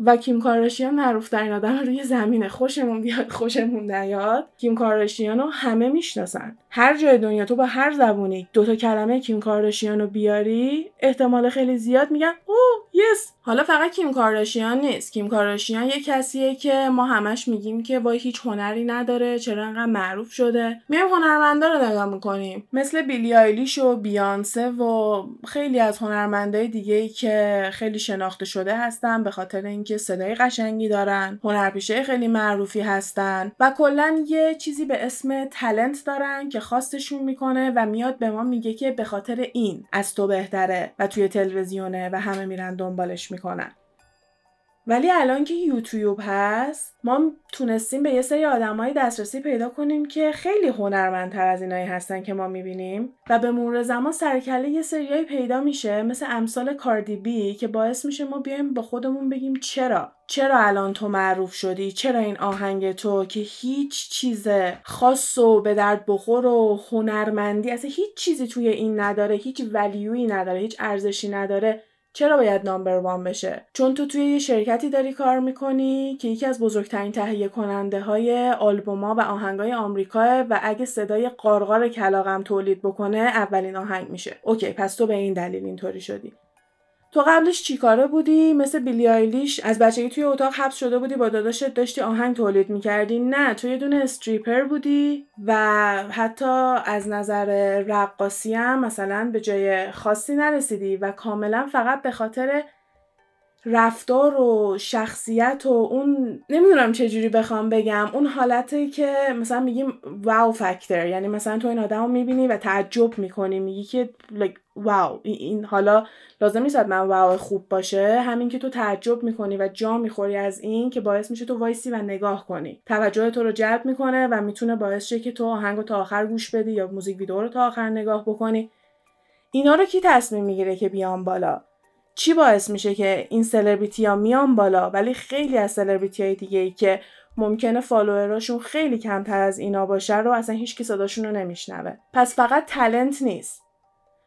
Speaker 2: و کیم کاراشیان معروف ترین آدم روی زمینه خوشمون بیاد خوشمون نیاد کیم کاراشیان رو همه می‌شناسن. هر جای دنیا تو با هر زبونی دوتا کلمه کیم کارداشیان رو بیاری احتمال خیلی زیاد میگن او یس. حالا فقط کیم کارداشیان نیست. کیم کارداشیان یه کسیه که ما همش میگیم که وای هیچ هنری نداره چرا انقدر معروف شده. میایم هنرمندا رو نگاه می‌کنیم. مثل بیلی آیلیش و بیانسه و خیلی از هنرمندای دیگه ای که خیلی شناخته شده هستن به خاطر اینکه صدای قشنگی دارن هنرپیشه خیلی معروفی هستن و کلا یه چیزی به اسم تلنت دارن که خواستشون می‌کنه و میاد به ما میگه که به خاطر این از تو بهتره و توی تلویزیونه و همه میرن دنبالش می‌کنن. ولی الان که یوتیوب هست ما تونستیم به یه سری آدمای دسترسی پیدا کنیم که خیلی هنرمندتر از اینایی هستن که ما می‌بینیم و به مرور زمان سرکله یه سریایی پیدا میشه مثل امثال کاردی بی که باعث میشه ما بیایم با خودمون بگیم چرا؟ چرا الان تو معروف شدی؟ چرا این آهنگ تو که هیچ چیز خاص و به درد بخور و هنرمندی اصلا هیچ چیزی توی این نداره هیچ ولیویی نداره هیچ ارزشی نداره. چرا باید نامبر وان بشه؟ چون تو توی یه شرکتی داری کار می‌کنی که یکی از بزرگترین تهیه کننده های آلبوما و آهنگای آمریکا و اگه صدای قارقار کلاغم تولید بکنه اولین آهنگ میشه. اوکی پس تو به این دلیل اینطوری شدی. تو قبلش چیکاره بودی؟ مثل بیلی آیلیش؟ از بچگی توی اتاق حبس شده بودی با داداشت داشتی آهنگ تولید می‌کردی؟ نه تو یه دونه استریپر بودی و حتی از نظر رقاصی هم مثلا به جای خاصی نرسیدی و کاملا فقط به خاطر رفتار و شخصیت و اون نمی‌دونم چجوری بخوام بگم اون حالتی که مثلا میگیم wow factor یعنی مثلا تو این آدم رو می‌بینی و تعجب می‌کنی میگی که like, wow این حالا لازم نیست من wow خوب باشه. همین که تو تعجب می‌کنی و جا می‌خوری از این که باعث میشه تو وایسی و نگاه کنی. توجه تو رو جلب می‌کنه و می‌تونه باعث شه که تو آهنگ تا آخر گوش بدی یا موزیک ویدیو رو تا آخر نگاه بکنی. اینا رو کی تصمیم می‌گیره که بیان بالا؟ چی باعث میشه که این سلبریتی ها میان بالا؟ ولی خیلی از سلبریتی های دیگه ای که ممکنه follower اشون خیلی کمتر از اینا باشه رو اصلا هیچ کی صداشون رو نمیشنوه. پس فقط talent نیست.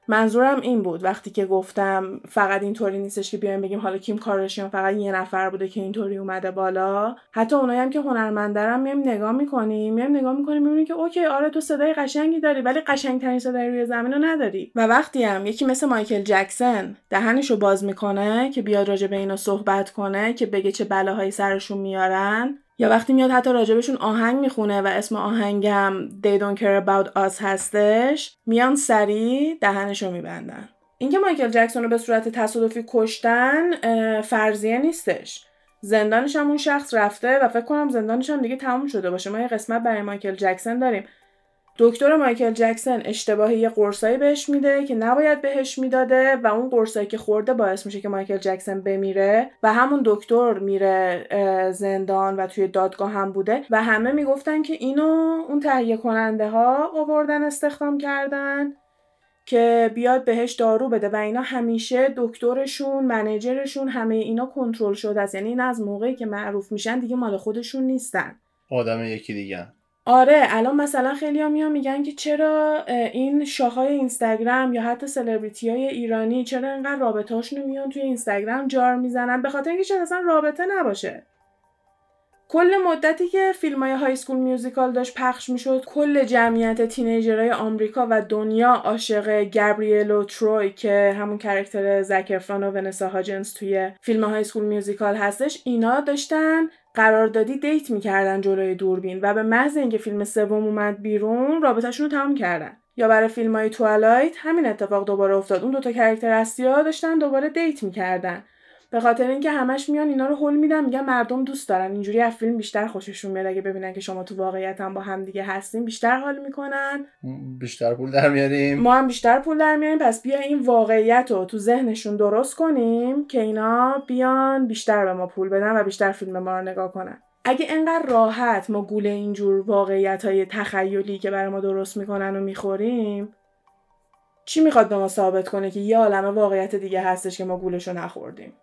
Speaker 2: منظورم این بود وقتی که گفتم فقط اینطوری نیستش که بیایم بگیم حالا کیم کارداشیان فقط یه نفر بوده که اینطوری اومده بالا. حتی اونایی هم که هنرمندن میایم نگاه می‌کنیم میایم نگاه می‌کنیم می‌بینیم که okay آره تو صدای قشنگی داری ولی قشنگترین صدای روی زمین رو نداری. و وقتی هم یکی مثل مایکل جکسن دهنشو باز می‌کنه که بیاد راجع به اینا صحبت کنه که بگه چه بلاهایی سرشون میارن یا وقتی میاد حتی راجبشون آهنگ می‌خونه و اسم آهنگم They Don't Care About Us هستش میان سریع دهنشو میبندن. اینکه مایکل جکسون رو به صورت تصادفی کشتن فرضیه نیستش. زندانش هم اون شخص رفته و فکر کنم زندانش هم دیگه تموم شده باشه. ما یه قسمت برای مایکل جکسون داریم. دکتر مایکل جکسن اشتباهی یه قرصایی بهش میده که نباید بهش می‌داده و اون قرصایی که خورده باعث میشه که مایکل جکسن بمیره و همون دکتر میره زندان و توی دادگاه هم بوده و همه می‌گفتن که اینو اون تهیه کننده ها آوردن استخدام کردن که بیاد بهش دارو بده و اینا همیشه دکترشون منیجرشون همه اینا کنترل شده است. یعنی این از موقعی که معروف میشن دیگه مال خودشون نیستن.
Speaker 1: آدم یکی دیگه.
Speaker 2: آره الان مثلا خیلی ها میان میگن که چرا این شاخهای اینستاگرام یا حتی سلبریتی های ایرانی چرا اینقدر رابطه هاشونو میان توی اینستاگرام جار می‌زنن؟ به خاطر اینکه شاید اصلا رابطه نباشه. کل مدتی که فیلم های High School Musical داشت پخش می‌شد کل جمعیت teenager های آمریکا و دنیا عاشق گابریل و تروی که همون character زک افران و ونسا هاجنز توی فیلم High School Musical هستش اینا داشتن. قراردادی date می‌کردن جلوی دوربین و به محض اینکه فیلم سوم اومد بیرون رابطهشون رو تمام کردن. یا برای فیلم های Twilight همین اتفاق دوباره افتاد. اون دوتا character اصلی ها داشتن دوباره date می‌کردن. به خاطر اینکه همش میان اینا رو حل میدن میگن مردم دوست دارن. اینجوری از فیلم بیشتر خوششون میاد. اگه ببینن که شما تو واقعیت هم با هم دیگه هستیم بیشتر حال می‌کنن.
Speaker 1: بیشتر پول در میاریم.
Speaker 2: ما هم بیشتر پول در میاریم. پس بیا این واقعیت رو تو ذهنشون درست کنیم که اینا بیان بیشتر به ما پول بدن و بیشتر فیلم ما رو نگاه کنن. اگه انقدر راحت ما گول اینجور واقعیت های تخیلی که برای ما درست می‌کنن و می‌خوریم چی می‌خواد به ما ثابت کنه که یه عالمه واقعیت دیگه هستش که ما گولشو نخوردیم؟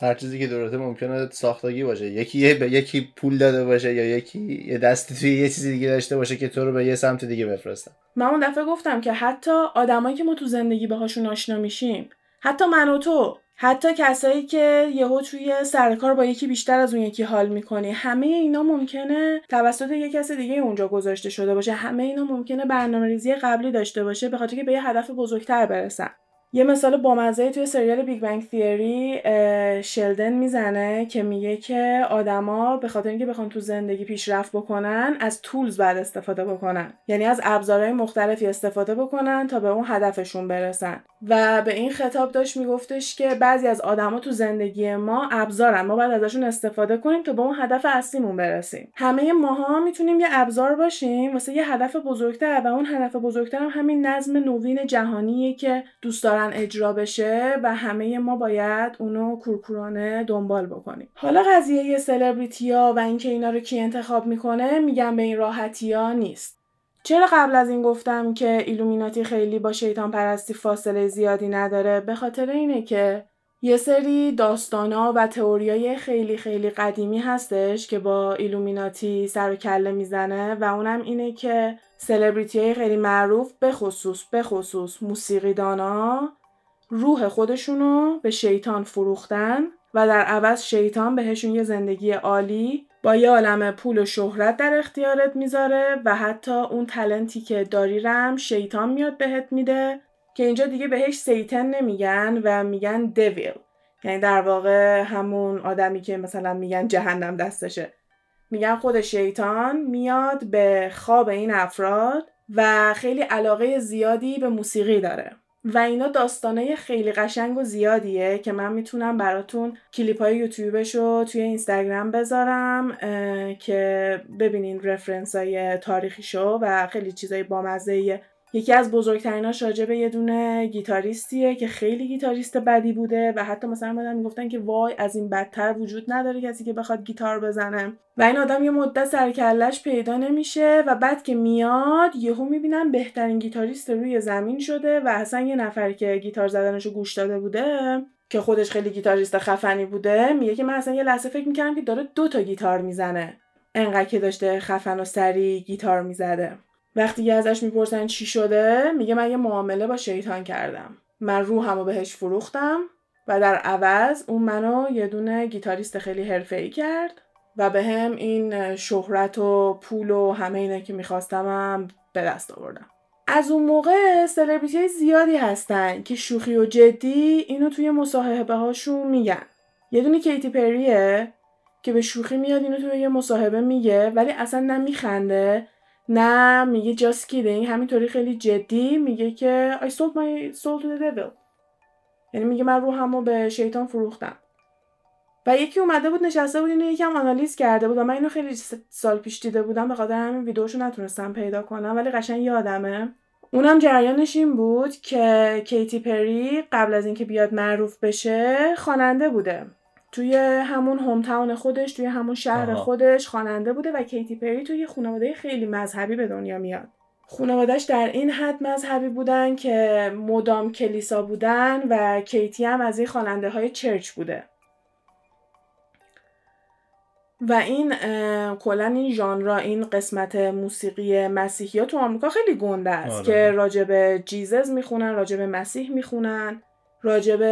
Speaker 1: هر چیزی که درسته ممکنه ساختگی باشه. یکی به یکی پول داده باشه یا یکی یه دست توی یه چیزی دیگه داشته باشه که تو رو به یه سمت دیگه بفرسته
Speaker 2: من اون دفعه گفتم که حتی آدمایی که ما تو زندگی باهاشون آشنا میشیم حتی من و تو حتی کسایی که یهو توی سر کار با یکی بیشتر از اون یکی حال می‌کنی همه اینا ممکنه توسط یه کس دیگه اونجا گذاشته شده باشه. همه اینا ممکنه برنامه ریزی قبلی داشته باشه به خاطر که به یه هدف بزرگتر برسن. یه مثال بامزه توی سریال Big Bang Theory شلدن می‌زنه که میگه که آدما به خاطر اینکه بخوان تو زندگی پیشرفت بکنن از tools باید استفاده بکنن. یعنی از ابزارهای مختلفی استفاده بکنن تا به اون هدفشون برسن. و به این خطاب داشت میگفتش که بعضی از آدما تو زندگی ما ابزارن. ما باید ازشون استفاده کنیم تا به اون هدف اصلیمون برسیم. همه ماها می‌تونیم یه ابزار باشیم واسه یه هدف بزرگتر و اون هدف بزرگتر هم همین نظم نوین جهانیه که دوست دارن اجرا بشه و همه ما باید اونو کورکورانه دنبال بکنیم. حالا قضیه سلبریتی ها و اینکه اینا رو کی انتخاب می‌کنه میگم به این راحتی ها نیست. چرا قبل از این گفتم که ایلومیناتی خیلی با شیطان پرستی فاصله زیادی نداره؟ به خاطر اینه که یه سری داستانا و تئوریای خیلی خیلی قدیمی هستش که با ایلومیناتی سر و کله می‌زنه و اونم اینه که سلبریتی های خیلی معروف به خصوص به خصوص موسیقیدانا روح خودشونو به شیطان فروختن و در عوض شیطان بهشون یه زندگی عالی با یه عالم پول و شهرت در اختیارت می‌ذاره و حتی اون talentی که داری رم شیطان میاد بهت میده که اینجا دیگه بهش سیتن نمیگن و میگن دویل یعنی در واقع همون آدمی که مثلا میگن جهنم دستشه. میگن خود شیطان میاد به خواب این افراد و خیلی علاقه زیادی به موسیقی داره. و اینا داستانه خیلی قشنگ و زیادیه که من می‌تونم براتون کلیپ های یوتیوبش رو توی اینستاگرام بذارم که ببینین رفرنس های تاریخی شو و خیلی چیزای بامزه یکی از بزرگتریناش راجع به یه دونه گیتاریستیه که خیلی گیتاریست بدی بوده و حتی مثلا اومدن می‌گفتن که وای از این بدتر وجود نداره کسی که بخواد گیتار بزنه. و این آدم یه مدت سرکلش پیدا نمیشه و بعد که میاد یهو می‌بینن بهترین گیتاریست روی زمین شده و اصلا یه نفر که گیتار زدنشو گوش داده بوده که خودش خیلی گیتاریست خفنی بوده میگه که من اصلا یه لحظه فکر می‌کردم که داره دو تا گیتار می‌زنه. انقدر که داشته خفن و سری گیتار می‌زده. وقتی ازش می‌پرسن چی شده میگه من یه معامله با شیطان کردم. من روحمو بهش فروختم و در عوض اون منو یه دونه گیتاریست خیلی حرفه‌ای کرد و به هم این شهرت و پول و همه اینا که میخواستمم به دست آوردم. از اون موقع سلبریتی زیادی هستن که شوخی و جدی اینو توی مصاحبه هاشون میگن. یه دونه کیتی پریه که به شوخی میاد اینو توی یه مصاحبه میگه ولی اصلا نه میخنده نه میگه just kidding. همینطوری خیلی جدی میگه که I sold my soul to the devil. یعنی میگه من روحمو به شیطان فروختم. و یکی اومده بود نشسته بود اینو یکم آنالیز کرده بود و من اینو خیلی سال پیش دیده بودم به خاطر همین ویدیوشو نتونستم پیدا کنم ولی قشنگ یادمه. اونم جریانش این بود که کیتی پری قبل از اینکه بیاد معروف بشه خواننده بوده. توی همون هوم تاون خودش توی همون شهر
Speaker 1: آها.
Speaker 2: خودش خواننده بوده و کیتی پری توی خانواده خیلی مذهبی به دنیا میاد خانوادهش در این حد مذهبی بودن که مدام کلیسا بودن و کیتی هم از این خواننده های چرچ بوده و این کلا این ژانرا این قسمت موسیقی مسیحی ها تو آمریکا خیلی گنده است
Speaker 1: آره.
Speaker 2: که راجب جیزز می‌خونن راجب مسیح می‌خونن راجب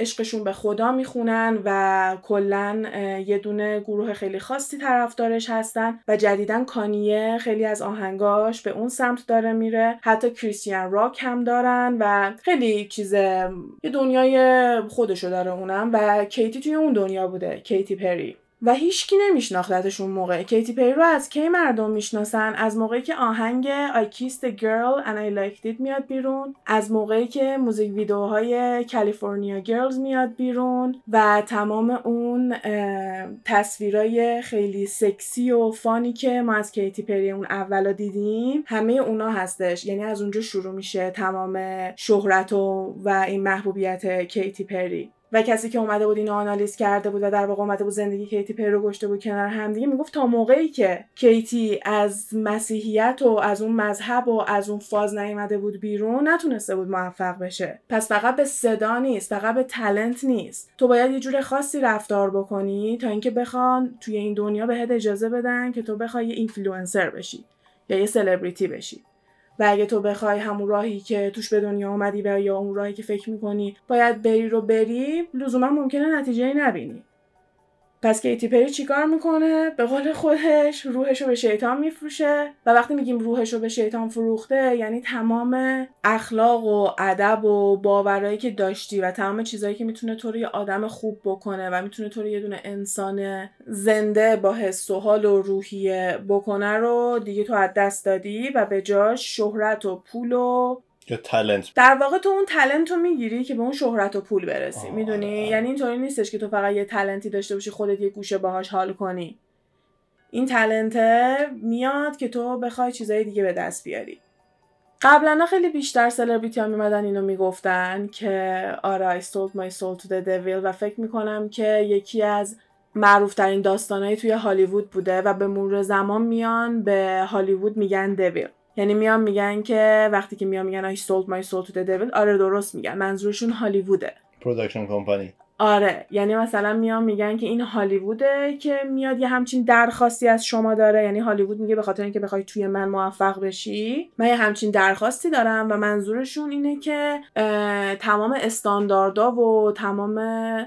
Speaker 2: عشقشون به خدا می‌خونن و کلا یه دونه گروه خیلی خاصی طرفدارش هستن و جدیدا کانیه خیلی از آهنگاش به اون سمت داره میره. حتی کریستیان راک هم دارن و خیلی چیز یه دنیای خودشو داره اونم و کیتی توی اون دنیا بوده کیتی پری. و هیچکی نمیشناختتش اون موقع. کیتی پری رو از کی مردم می‌شناسن؟ از موقعی که آهنگ I kissed a girl and I liked it میاد بیرون. از موقعی که موزیک ویدیوهای کالیفرنیا گرلز میاد بیرون. و تمام اون تصویرای خیلی سکسی و funnyی که ما از کیتی پری اون اولا دیدیم همه اونا هستش. یعنی از اونجا شروع میشه تمام شهرت و, و این محبوبیت کیتی پری. و کسی که اومده بود اینو آنالیز کرده بود و در واقع اومده بود زندگی کیتی پری گشته بود کنار همدیگه می‌گفت تا موقعی که کیتی از مسیحیت و از اون مذهب و از اون فاز نیومده بود بیرون نتونسته بود موفق بشه. پس فقط به صدا نیست فقط به talent نیست. تو باید یه جور خاصی رفتار بکنی تا اینکه بخوان توی این دنیا بهت اجازه بدن که تو بخوای یه اینفلوئنسر بشی یا یه سلبریتی بشی. و اگه تو بخوای همون راهی که توش به دنیا اومدی و یا اون راهی که فکر می‌کنی باید بری رو بری لزوما ممکنه نتیجه نبینی. پس کیتی پری چیکار می‌کنه؟ به قول خودش روحش رو به شیطان میفروشه و وقتی میگیم روحش رو به شیطان فروخته یعنی تمام اخلاق و ادب و باورایی که داشتی و تمام چیزایی که می‌تونه تو رو یه آدم خوب بکنه و می‌تونه تو رو یه دونه انسان زنده با حس و حال و روحیه بکنه رو دیگه تو از دست دادی و به جاش شهرت و پول و
Speaker 1: یا تالنت
Speaker 2: در واقع تو اون تلنت رو می‌گیری که به اون شهرت و پول برسی می‌دونی؟
Speaker 1: آره.
Speaker 2: یعنی اینطوری نیستش که تو فقط یه تلنتی داشته باشی خودت یه گوشه باهاش حال کنی. این تلنته میاد که تو بخوای چیزای دیگه به دست بیاری. قبلا خیلی بیشتر سلبریتی ها میمدن اینو می‌گفتن که آره I sold my soul to the devil و فکر می‌کنم که یکی از معروف ترین داستانهایی توی هالیوود بوده و به مرور زمان میان به هالیوود میگن devil. یعنی میان میگن که وقتی که میان میگن I sold my soul to the devil آره درست میگن. منظورشون هالیووده.
Speaker 1: production company
Speaker 2: آره یعنی مثلا میان میگن که این هالیووده که میاد یه همچین درخواستی از شما داره یعنی هالیوود میگه به خاطر اینکه بخوای توی من موفق بشی من یه همچین درخواستی دارم و منظورشون اینه که تمام استانداردا و تمام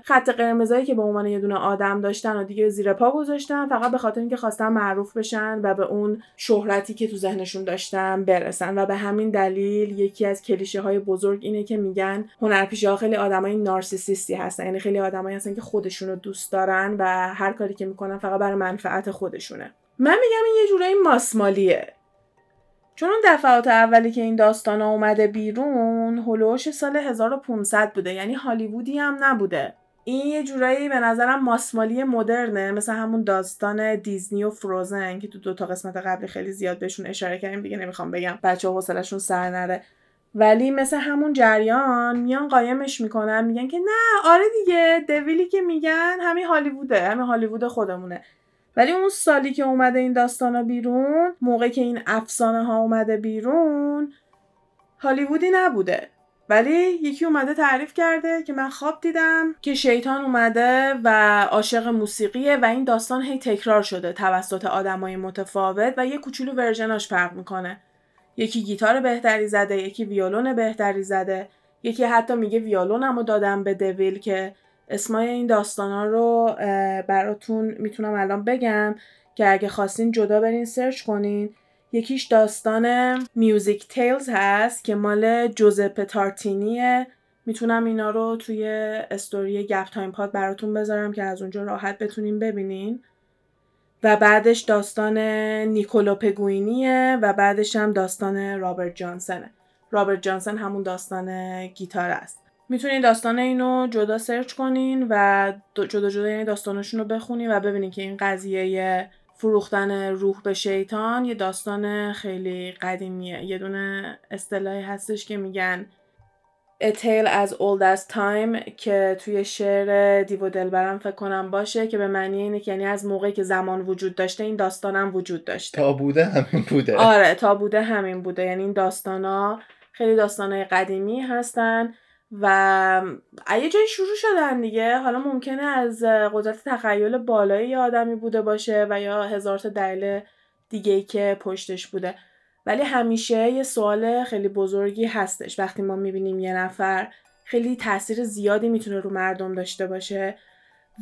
Speaker 2: خط قرمزایی که به عنوان یه دونه آدم داشتن و دیگه زیر پا گذاشتن فقط به خاطر اینکه خواستن معروف بشن و به اون شهرتی که تو ذهنشون داشتن برسن. و به همین دلیل یکی از کلیشه های بزرگ اینه که میگن هنرپیشه خیلی آدمای narcissistی هستن یعنی خیلی آدمایی هستن که خودشون رو دوست دارن و هر کاری که می‌کنن فقط برای منفعت خودشونه. من میگم این یه جورایی ماسمالیه. چون اون دفعات اولی که این داستان ها اومده بیرون هلوش سال 1500 بوده یعنی هالیوودی هم نبوده. این یه جورایی به نظرم ماسمالی مدرنه مثل همون داستان دیزنی و فروزن که تو دو تا قسمت قبلی خیلی زیاد بهشون اشاره کردیم دیگه نمی‌خوام بگم بچه ها حوصله‌شون سر نره. ولی مثل همون جریان میان قایمش می‌کنن میگن که نه آره دیگه دویلی که میگن همین هالیووده همین هالیوود خودمونه. ولی اون سالی که اومده این داستانا بیرون موقعی که این افسانه ها اومده بیرون هالیوودی نبوده. ولی یکی اومده تعریف کرده که من خواب دیدم که شیطان اومده و عاشق موسیقیه و این داستان هی تکرار شده توسط آدمای متفاوت و یه کوچولو ورژناش فرق می‌کنه. یکی گیتار بهتری زده یکی ویولون بهتری زده. یکی حتی میگه ویولونمو دادم به دویل که اسمای این داستانا رو براتون می‌تونم الان بگم که اگه خواستین جدا برین search کنین. یکیش داستان music tales هست که مال جوزپه تارتینیه. می‌تونم اینا رو توی استوری گپ تایم پاد براتون بذارم که از اونجا راحت بتونین ببینین. و بعدش داستان نیکولو پاگانینیه و بعدش هم داستان رابرت جانسنه. رابرت جانسن همون داستان گیتار است. می‌تونین داستان اینو جدا سرچ کنین و جدا جدا یعنی داستانشون رو بخونین و ببینین که این قضیه فروختن روح به شیطان یه داستان خیلی قدیمیه. یه دونه اصطلاحی هستش که میگن A Tale as Old as Time که توی شعر دیو دلبرم فکر کنم باشه که به معنی اینه که یعنی از موقعی که زمان وجود داشته این داستانم وجود داشته.
Speaker 1: تا بوده همین بوده.
Speaker 2: آره تا بوده همین بوده. یعنی این داستانا خیلی داستانای قدیمی هستن و یه جایی شروع شدن دیگه. حالا ممکنه از قدرت تخیل بالایی یه آدمی بوده باشه و یا هزار تا دلیل دیگه که پشتش بوده. ولی همیشه یه سوال خیلی بزرگی هستش. وقتی ما می‌بینیم یه نفر خیلی تاثیر زیادی می‌تونه رو مردم داشته باشه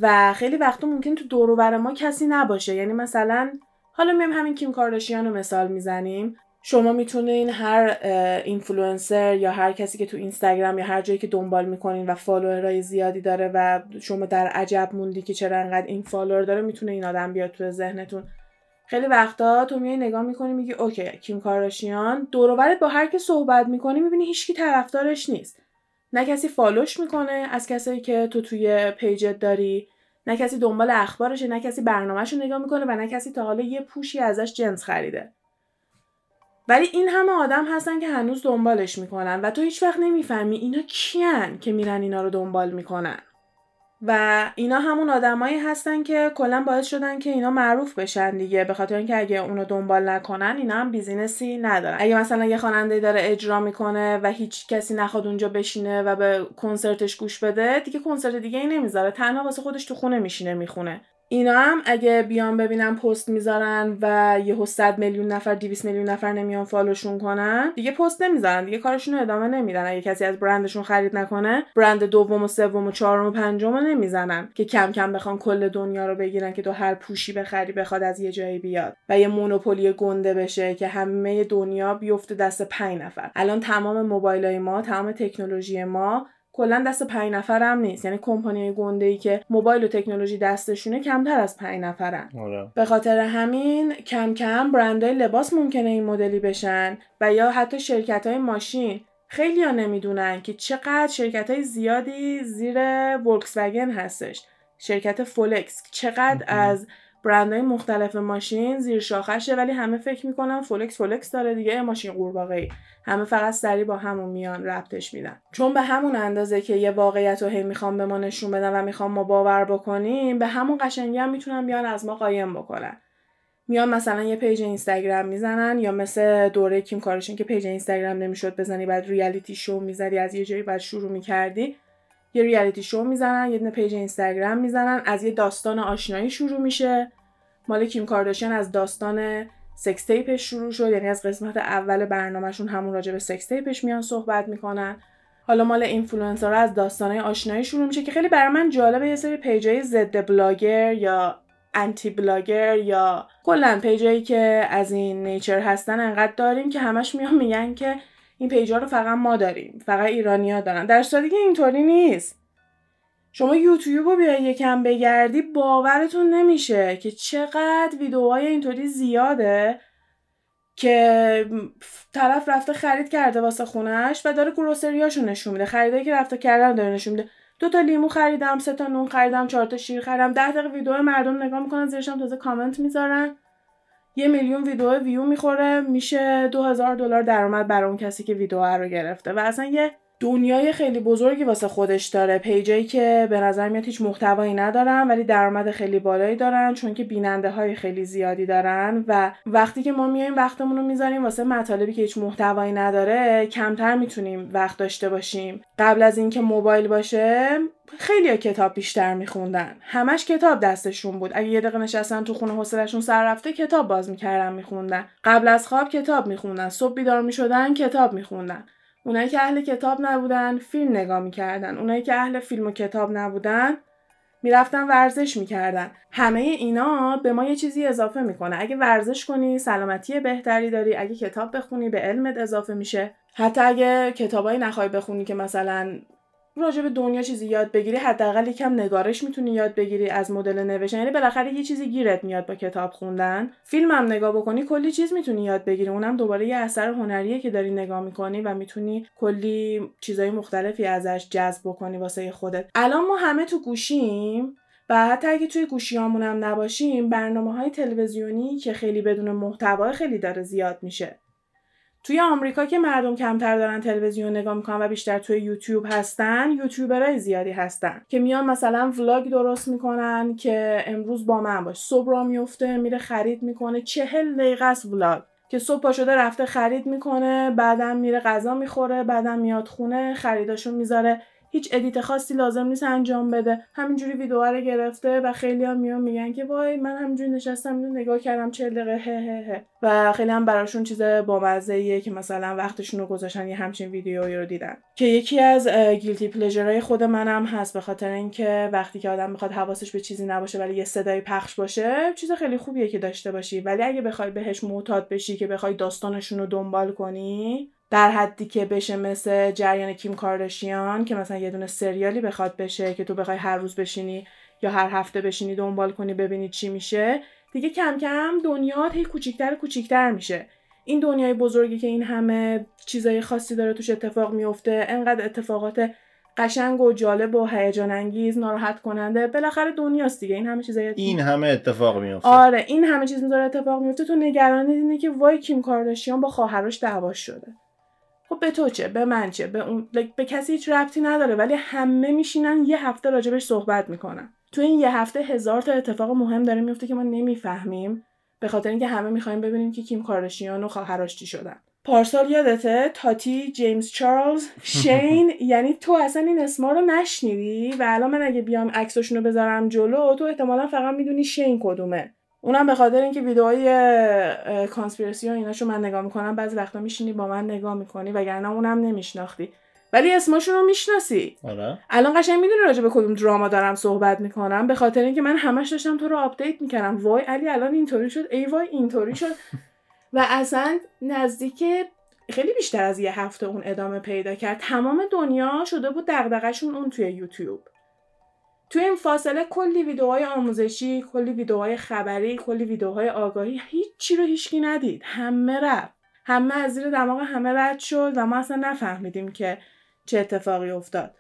Speaker 2: و خیلی وقتا ممکن تو دور ما کسی نباشه. یعنی مثلا حالا میایم همین کیم کارداشیان رو مثال می‌زنیم. شما می‌تونین هر اینفلوئنسر یا هر کسی که تو اینستاگرام یا هر جایی که دنبال می‌کنین و followerای زیادی داره و شما در عجب موندی که چرا انقدر این follower داره می‌تونه این آدم بیاد تو ذهنتون. خیلی وقتا تو میای نگاه می‌کنی میگی okay کیم کارداشیان دور با هر کی صحبت می‌کنی می‌بینی هیچکی طرفدارش نیست. نه کسی followش می‌کنه از کسایی که تو توی pageت داری نه کسی دنبال اخبارشه نه کسی برنامهش رو نگاه می‌کنه و نه کسی تا حالا یه پوشی ازش جنس خریده. ولی این همه آدم هستن که هنوز دنبالش می‌کنن و تو هیچ وقت نمی‌فهمی اینا کیان که میرن اینا رو دنبال می‌کنن. و اینا همون آدمایی هستن که کلا باعث شدن که اینا معروف بشن دیگه. به خاطر اینکه اگه اونو دنبال نکنن اینا هم businessی ندارن. اگه مثلا یه خواننده داره اجرا می‌کنه و هیچ کسی نخواد اونجا بشینه و به کنسرتش گوش بده دیگه کنسرت دیگه ای نمی‌ذاره. تنها واسه خودش تو خونه میشینه می‌خونه. اینا هم اگه بیان ببینن پست می‌ذارن و یه 100 میلیون نفر 200 میلیون نفر نمیان فالوشون کنن دیگه پست نمی‌ذارن دیگه کارشون رو ادامه نمیدن. اگه کسی از برندشون خرید نکنه برند دوم و سوم و چهارم و پنجم رو نمی‌زنن که کم کم بخوان کل دنیا رو بگیرن که تو هر پوشی بخری بخواد از یه جایی بیاد و یه مونوپولی گنده بشه که همه دنیا بیفته دست 5 نفر. الان تمام موبایلای ما تمام تکنولوژی ما کلا دست پنج نفر هم نیست. یعنی کمپانی گنده ای که موبایل و تکنولوژی دستشونه کمتر از پنج نفرن.
Speaker 1: آره.
Speaker 2: به خاطر همین کم کم برندهای لباس ممکنه این مدلی بشن و یا حتی شرکت های ماشین. خیلی ها نمی‌دونن که چقدر شرکت های زیادی زیر فولکس هستش. شرکت فولکس چقدر از برندهای مختلف ماشین زیر شاخشه ولی همه فکر می‌کنن فولکس فولکس داره دیگه ماشین قورباغه همه فقط سریع با همون میان ربطش میدن. چون به همون اندازه که یه واقعیت رو هی می‌خوان به ما نشون بدن و می‌خوان ما باور بکنیم به همون قشنگی هم می‌تونن بیان از ما قایم بکنن. میان مثلا یه page اینستاگرام می‌زنن یا مثل دوره کیم کارداشیان که page اینستاگرام نمی‌شد بزنی بعد reality show می‌زدی از یه جایی بعد شروع می‌کردی. یه reality show می‌زنن یه دونه page اینستاگرام می‌زنن از یه داستان آشنایی شروع میشه. مال کیم کارداشیان از داستان سکس تیپش شروع شد یعنی از قسمت اول برنامهشون همون راجع به سکس تیپش میان صحبت می‌کنن. حالا مال influencerها از داستانهای آشنایی شروع میشه که خیلی برای من جالبه یه سری pageای ضد بلاگر یا anti blogger یا کلا pageایی که از این nature هستن انقدر داریم که همش میان میگن که این پیجا رو فقط ما داریم فقط ایرانیا دارن. در صورتی که اینطوری نیست. شما یوتیوب رو بیای یکم بگردی باورتون نمیشه که چقدر ویدیوهای اینطوری زیاده که طرف رفته خرید کرده واسه خونش و داره گروسریاشو نشون میده. خریده که رفته کردن داره نشون میده. دو تا لیمو خریدم سه تا نون خریدم چهار تا شیر خریدم. ده دقیقه ویدیو مردم نگاه می‌کنن زیرشم تازه کامنت می‌ذارن. یه میلیون ویدیو ویو می‌خوره میشه دو هزار دلار درآمد برای اون کسی که ویدیو رو گرفته و اصلا یه دنیای خیلی بزرگی واسه خودش داره. پیجایی که به نظر میاد هیچ محتوایی ندارن ولی درآمد خیلی بالایی دارن چون که بیننده های خیلی زیادی دارن و وقتی که ما میایم وقتمون رو می‌ذاریم واسه مطالبی که هیچ محتوایی نداره کمتر می‌تونیم وقت داشته باشیم. قبل از اینکه موبایل باشه خیلی کتاب بیشتر میخوندن. همش کتاب دستشون بود. اگه یه دقیقه نشستن تو خونه حوصلشون سر رفته کتاب باز می‌کردن میخوندن. قبل از خواب کتاب میخوندن. صبح بیدار می‌شدن کتاب میخوندن. اونایی که اهل کتاب نبودن فیلم نگاه می‌کردن. اونایی که اهل فیلم و کتاب نبودن می‌رفتن ورزش می‌کردن. همه اینا به ما یه چیزی اضافه می‌کنه. اگه ورزش کنی سلامتی بهتری داری. اگه کتاب بخونی به علمت اضافه میشه. حتی اگه کتابایی نخوای بخونی که مثلا راجع به دنیا چیزی یاد بگیری حداقل یکم نگارش می‌تونی یاد بگیری از مدل نوشتن. یعنی بالاخره یه چیزی گیرت میاد با کتاب خوندن. فیلم هم نگاه بکنی کلی چیز می‌تونی یاد بگیری. اونم دوباره یه اثر هنریه که داری نگاه می‌کنی و می‌تونی کلی چیزای مختلفی ازش جذب بکنی واسه خودت. الان ما همه تو گوشیم و حتی اگه توی گوشیامون هم نباشیم برنامه های تلویزیونی که خیلی بدون محتوا خیلی داره زیاد میشه. توی آمریکا که مردم کمتر دارن تلویزیون نگاه می‌کنن و بیشتر توی یوتیوب هستن یوتیوبرای زیادی هستن که میان مثلا ولاگ درست می‌کنن که امروز با من باش. صبح را میفته میره خرید می‌کنه. چهل دقیقه است ولاگ که صبح پا شده رفته خرید می‌کنه بعدم میره غذا می‌خوره بعدم میاد خونه خریداشو می‌ذاره. هیچ ادیت خاصی لازم نیست انجام بده. همینجوری ویدیو رو گرفته و خیلی هم میان میگن که وای من همینجوری نشستم اینو نگاه کردم چه دقیقه هه هه هه. و خیلی هم براشون چیز بامزه که مثلا وقتشون رو گذاشتن یه همچین ویدیویی رو دیدن. که یکی از گیلتی پلژرهای خود منم هست به خاطر اینکه وقتی که آدم می‌خواد حواسش به چیزی نباشه ولی یه صدای پخش باشه چیز خیلی خوبیه که داشته باشی. ولی اگه بخوای بهش معتاد بشی که بخوای داستانشون رو دنبال کنی در حدی که بشه مثل جریان کیم کارداشیان که مثلا یه دونه سریالی بخواد بشه که تو بخوای هر روز بشینی یا هر هفته بشینی دنبال کنی ببینی چی میشه دیگه کم کم دنیا هی کوچیکتر کوچیکتر میشه. این دنیای بزرگی که این همه چیزای خاصی داره توش اتفاق میفته انقدر اتفاقات قشنگ و جالب و هیجان انگیز ناراحت کننده بالاخره دنیاست دیگه. این همه چیزای
Speaker 1: این همه اتفاق میفته
Speaker 2: آره این همه چیز داره اتفاق میفته تو نگران اینه که وای کیم کارداشیان با خواهرش دعواش شده. خب به تو چه؟ به من چه؟ به, اون... به کسی هیچ ربطی نداره ولی همه میشینن یه هفته راجبش صحبت می‌کنن. تو این یه هفته هزار تا اتفاق مهم داره میفته که ما نمی‌فهمیم به خاطر اینکه همه می‌خوایم ببینیم که کیم کارداشیان و خواهرش چی شدن. پارسال یادته تاتی جیمز چارلز شین، یعنی تو اصلا این اسما رو نشنیدی؟ و الان من اگه بیام عکساشون رو بذارم جلو تو احتمالا فقط می‌دونی شین کدومه. اونم به خاطر اینکه ویدئوهای conspiracy و ایناشو من نگاه می‌کنم بعضی وقتا میشینی با من نگاه می‌کنی وگرنه اونم نمیشناختی. ولی اسمشون رو می‌شناسی.
Speaker 1: آره.
Speaker 2: الان قشنگ می‌دونی راجع به کدوم drama دارم صحبت می‌کنم به خاطر اینکه من همش داشتم تو رو update می‌کردم. وای علی الان اینطوری شد؟ ای وای اینطوری شد. و اصلا نزدیک خیلی بیشتر از یه هفته اون ادامه پیدا کرد. تمام دنیا شده بود دغدغه‌شون اون توی یوتیوب. توی این فاصله کلی ویدیوهای آموزشی کلی ویدیوهای خبری کلی ویدیوهای آگاهی هیچی رو هیچکی ندید. همه رفت. همه از زیر دماغ همه رد شد و ما اصلا نفهمیدیم که چه اتفاقی افتاد.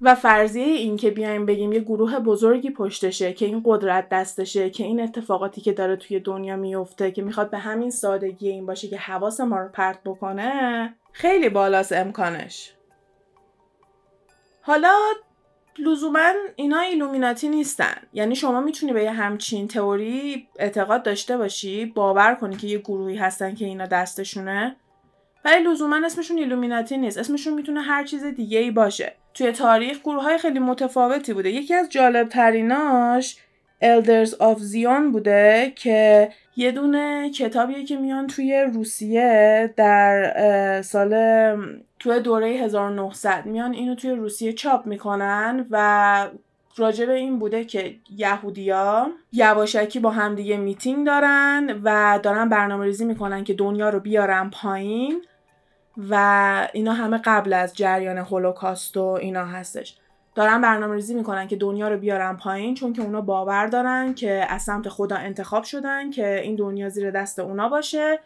Speaker 2: و فرضیه این که بیایم بگیم یه گروه بزرگی پشتشه که این قدرت دستشه که این اتفاقاتی که داره توی دنیا میفته که می‌خواد به همین سادگی این باشه که حواس ما رو پرت بکنه خیلی بالاست امکانش. حالا لزوما اینا ایلومیناتی نیستن. یعنی شما می‌تونی به یه همچین تئوری اعتقاد داشته باشی باور کنی که یه گروهی هستن که اینا دستشونه. ولی لزوما اسمشون ایلومیناتی نیست. اسمشون می‌تونه هر چیز دیگه ای باشه. توی تاریخ گروه های خیلی متفاوتی بوده. یکی از جالب تریناش Elders of Zion بوده که یه دونه کتابیه که میان توی روسیه در سال توی دوره 1900 میان اینو توی روسیه چاپ می‌کنن و راجع به این بوده که یهودیا یواشکی با همدیگه میتینگ دارن و دارن برنامه ریزی می‌کنن که دنیا رو بیارن پایین و اینا همه قبل از جریان هولوکاست و اینا هستش. دارن برنامه ریزی می‌کنن که دنیا رو بیارن پایین چون که اونا باور دارن که از سمت خدا انتخاب شدن که این دنیا زیر دست اونا باشه.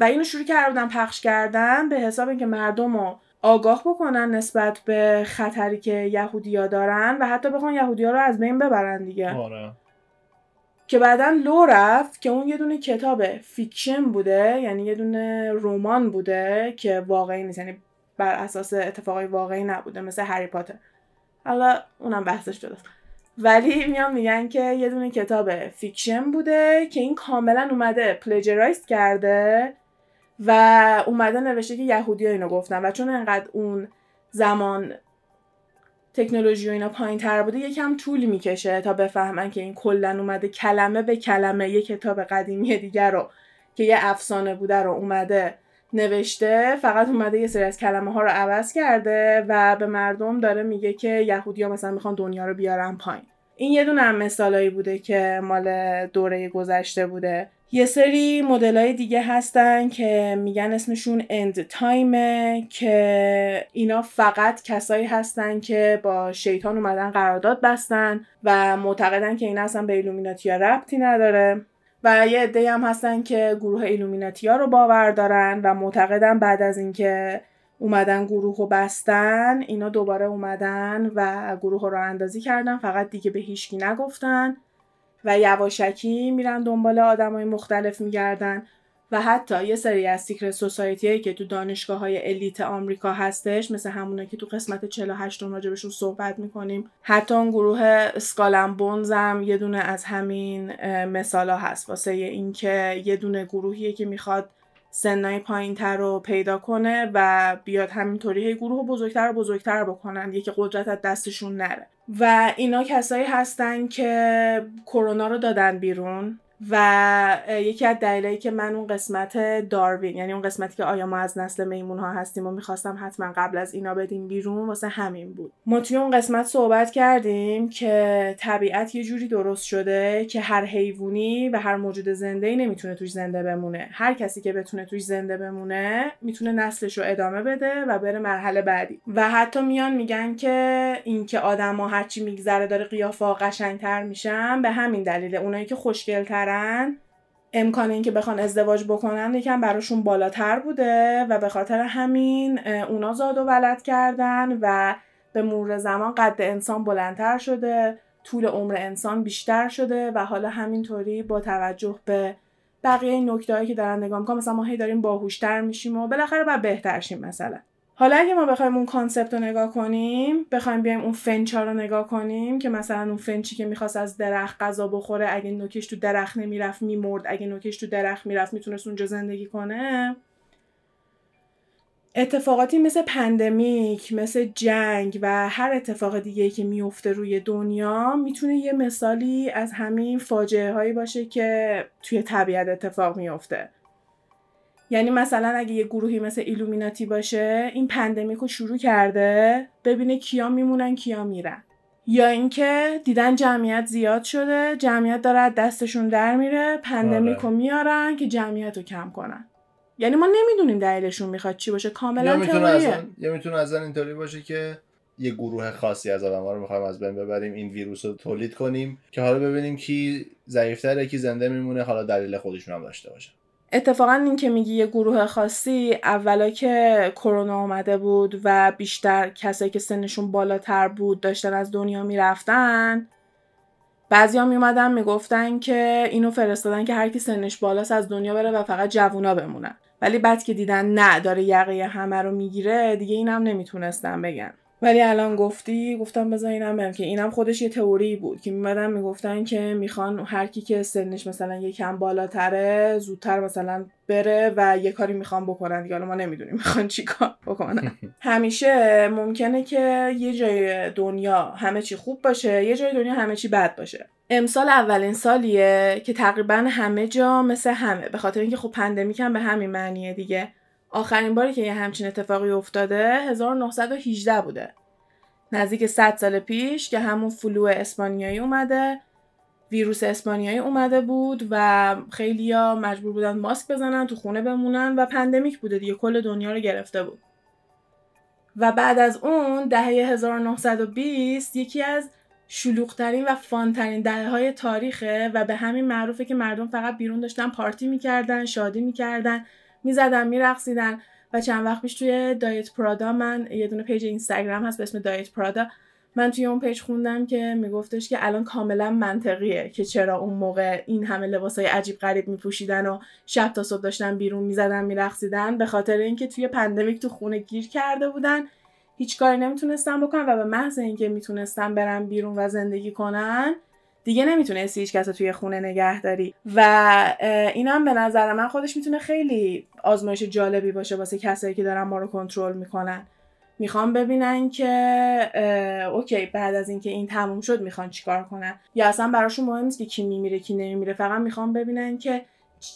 Speaker 2: و اینو شروع کردن پخش کردن به حساب اینکه مردم رو آگاه بکنن نسبت به خطری که یهودیا دارن و حتی بخوان یهودیا رو از بین ببرن دیگه.
Speaker 1: آره.
Speaker 2: که بعدا لو رفت که اون یه دونه کتاب fiction بوده یعنی یه دونه رمان بوده که واقعی نیست یعنی بر اساس اتفاقای واقعی نبوده مثل هری پاتر. حالا اونم بحثش جداست ولی میان میگن که یه دونه کتاب fiction بوده که این کاملا اومده plagiarize کرده. و اومده نوشته که یهودی ها اینو گفتن و چون انقدر اون زمان تکنولوژی و اینا پایین تر بوده یکم طول می‌کشه تا بفهمن که این کلا اومده کلمه به کلمه یه کتاب قدیمی دیگر رو که یه افسانه بوده رو اومده نوشته فقط اومده یه سری از کلمه ها رو عوض کرده و به مردم داره میگه که یهودی ها مثلا می‌خوان دنیا رو بیارن پایین. این یه دونه هم مثالایی بوده که مال دوره گذشته بوده. یه سری مدل دیگه هستن که میگن اسمشون اند تایمه که اینا فقط کسایی هستن که با شیطان اومدن قرارداد بستن و معتقدن که این اصلا به ایلومیناتیا ربطی نداره. و یه عده هم هستن که گروه ایلومیناتیا رو باور دارن و معتقدن بعد از اینکه اومدن گروه رو بستن اینا دوباره اومدن و گروه رو اندازی کردن فقط دیگه به هیچکی نگفتن. و یواشکی میرن دنبال آدمای مختلف میگردن و حتی یه سری از secret society که تو دانشگاه های elite آمریکا هستش مثل همونه که تو قسمت 48 راجبشون صحبت می‌کنیم. حتی اون گروه Skull and Bones هم یه دونه از همین مثالا هست. واسه اینکه یه دونه گروهیه که می‌خواد سنای پایین تر رو پیدا کنه و بیاد همینطوری هی گروه بزرگتر و بزرگتر بکنن. یکی قدرت از دستشون نره. و اینا کسایی هستن که کرونا رو دادن بیرون. و یکی از دلایلی که من اون قسمت داروین یعنی اون قسمتی که آیا ما از نسل میمون ها هستیم و می‌خواستم حتما قبل از اینا بدیم بیرون واسه همین بود. ما توی اون قسمت صحبت کردیم که طبیعت یه جوری درست شده که هر حیوانی و هر موجود زنده ای نمی‌تونه توش زنده بمونه. هر کسی که بتونه توش زنده بمونه می‌تونه نسلش رو ادامه بده و بره مرحله بعدی. و حتی میان میگن که اینکه آدما هرچی میگذره داره قیافه قشنگتر میشن به همین دلیل. اونایی که خوشگلتر امکان اینکه بخوان ازدواج بکنن یکم براشون بالاتر بوده و به خاطر همین اونا زاد و ولد کردن و به مرور زمان قد انسان بلندتر شده طول عمر انسان بیشتر شده و حالا همینطوری با توجه به بقیه این نکته که دارن نگاه می‌کنن مثلا ما هی داریم باهوشتر میشیم و بالاخره باید بهتر شیم مثلا. حالا اگه ما بخوایم اون concept رو نگاه کنیم بخوایم بیایم اون فنچا رو نگاه کنیم که مثلا اون فنچی که می‌خواست از درخت غذا بخوره اگه نوکش تو درخت نمی‌رفت میمرد. اگه نوکش تو درخت می‌رفت می‌تونست اونجا زندگی کنه. اتفاقاتی مثل pandemic مثل جنگ و هر اتفاق دیگه که میفته روی دنیا می‌تونه یه مثالی از همین فاجعه هایی باشه که توی طبیعت اتفاق میفته یعنی مثلا اگه یه گروهی مثل ایلومیناتی باشه این pandemic رو شروع کرده ببینه کیا میمونن کیا میرن. یا اینکه دیدن جمعیت زیاد شده جمعیت داره دستشون در میره pandemic رو آره. میارن که جمعیت رو کم کنن. یعنی ما نمی‌دونیم دلیلشون می‌خواد چی باشه کاملا
Speaker 1: می‌تونه یا می‌تونه اصلا اینطوری باشه که یه گروه خاصی از آدم ها رو می‌خوایم از بین ببریم این ویروس رو تولید کنیم که حالا ببینیم کی ضعیفتره کی زنده میمونه حالا دلیل خودشون هم داشته باشه.
Speaker 2: اتفاقا این که میگی یه گروه خاصی اولا که کرونا آمده بود و بیشتر کسایی که سنشون بالاتر بود داشتن از دنیا می‌رفتن بعضی هم میومدن می‌گفتن که اینو فرستادن که هر کی سنش بالاست از دنیا بره و فقط جوونا بمونن. ولی بعد که دیدن نه داره یقه همه رو می‌گیره دیگه اینم نمی‌تونستن بگن. ولی الان گفتی گفتم بذار اینم بگم که اینم خودش یه تئوری بود که میمدن می‌گفتن که می‌خوان هر کی که سنش مثلا یکم بالاتره زودتر مثلا بره و یه کاری می‌خوان بکنن دیگه. ما نمی‌دونیم می‌خوان چیکار بکنن. همیشه ممکنه که یه جای دنیا همه چی خوب باشه یه جای دنیا همه چی بد باشه. امسال اولین سالیه که تقریبا همه جا مثل همه به خاطر اینکه خب pandemic هم به همین معنیه دیگه. آخرین باری که یه همچین اتفاقی افتاده 1918 بوده. نزدیک 100 سال پیش که همون flu اسپانیایی اومده ویروس اسپانیایی اومده بود و خیلیا مجبور بودن ماسک بزنن تو خونه بمونن و pandemic بوده دیگه کل دنیا رو گرفته بود. و بعد از اون دهه 1920 یکی از شلوغترین و fun ترین دهه های تاریخه و به همین معروفه که مردم فقط بیرون داشتن پارتی می‌کردن شادی می‌کردن. می‌زدن میرقصیدن و چند وقت پیش توی Diet Prada من یه دونه page اینستاگرام هست به اسم Diet Prada من توی اون page خوندم که میگفتش که الان کاملا منطقیه که چرا اون موقع این همه لباسای عجیب غریب میپوشیدن و شب تا صبح داشتن بیرون می‌زدن میرقصیدن. به خاطر اینکه توی pandemic تو خونه گیر کرده بودن. هیچ کاری نمی‌تونستن بکنن و به محض اینکه می‌تونستن برن بیرون و زندگی کنن دیگه نمی‌تونستی هیچ کس توی خونه نگه داری. و اینم به نظر من خودش می‌تونه خیلی آزمایش جالبی باشه واسه کسایی که دارن ما رو کنترل می‌کنن. می‌خوان ببینن که اوکی بعد از اینکه این تموم شد می‌خوان چیکار کنن؟ یا اصلا براشون مهم نیست که کی میمیره کی نمیمیره. فقط می‌خوان ببینن که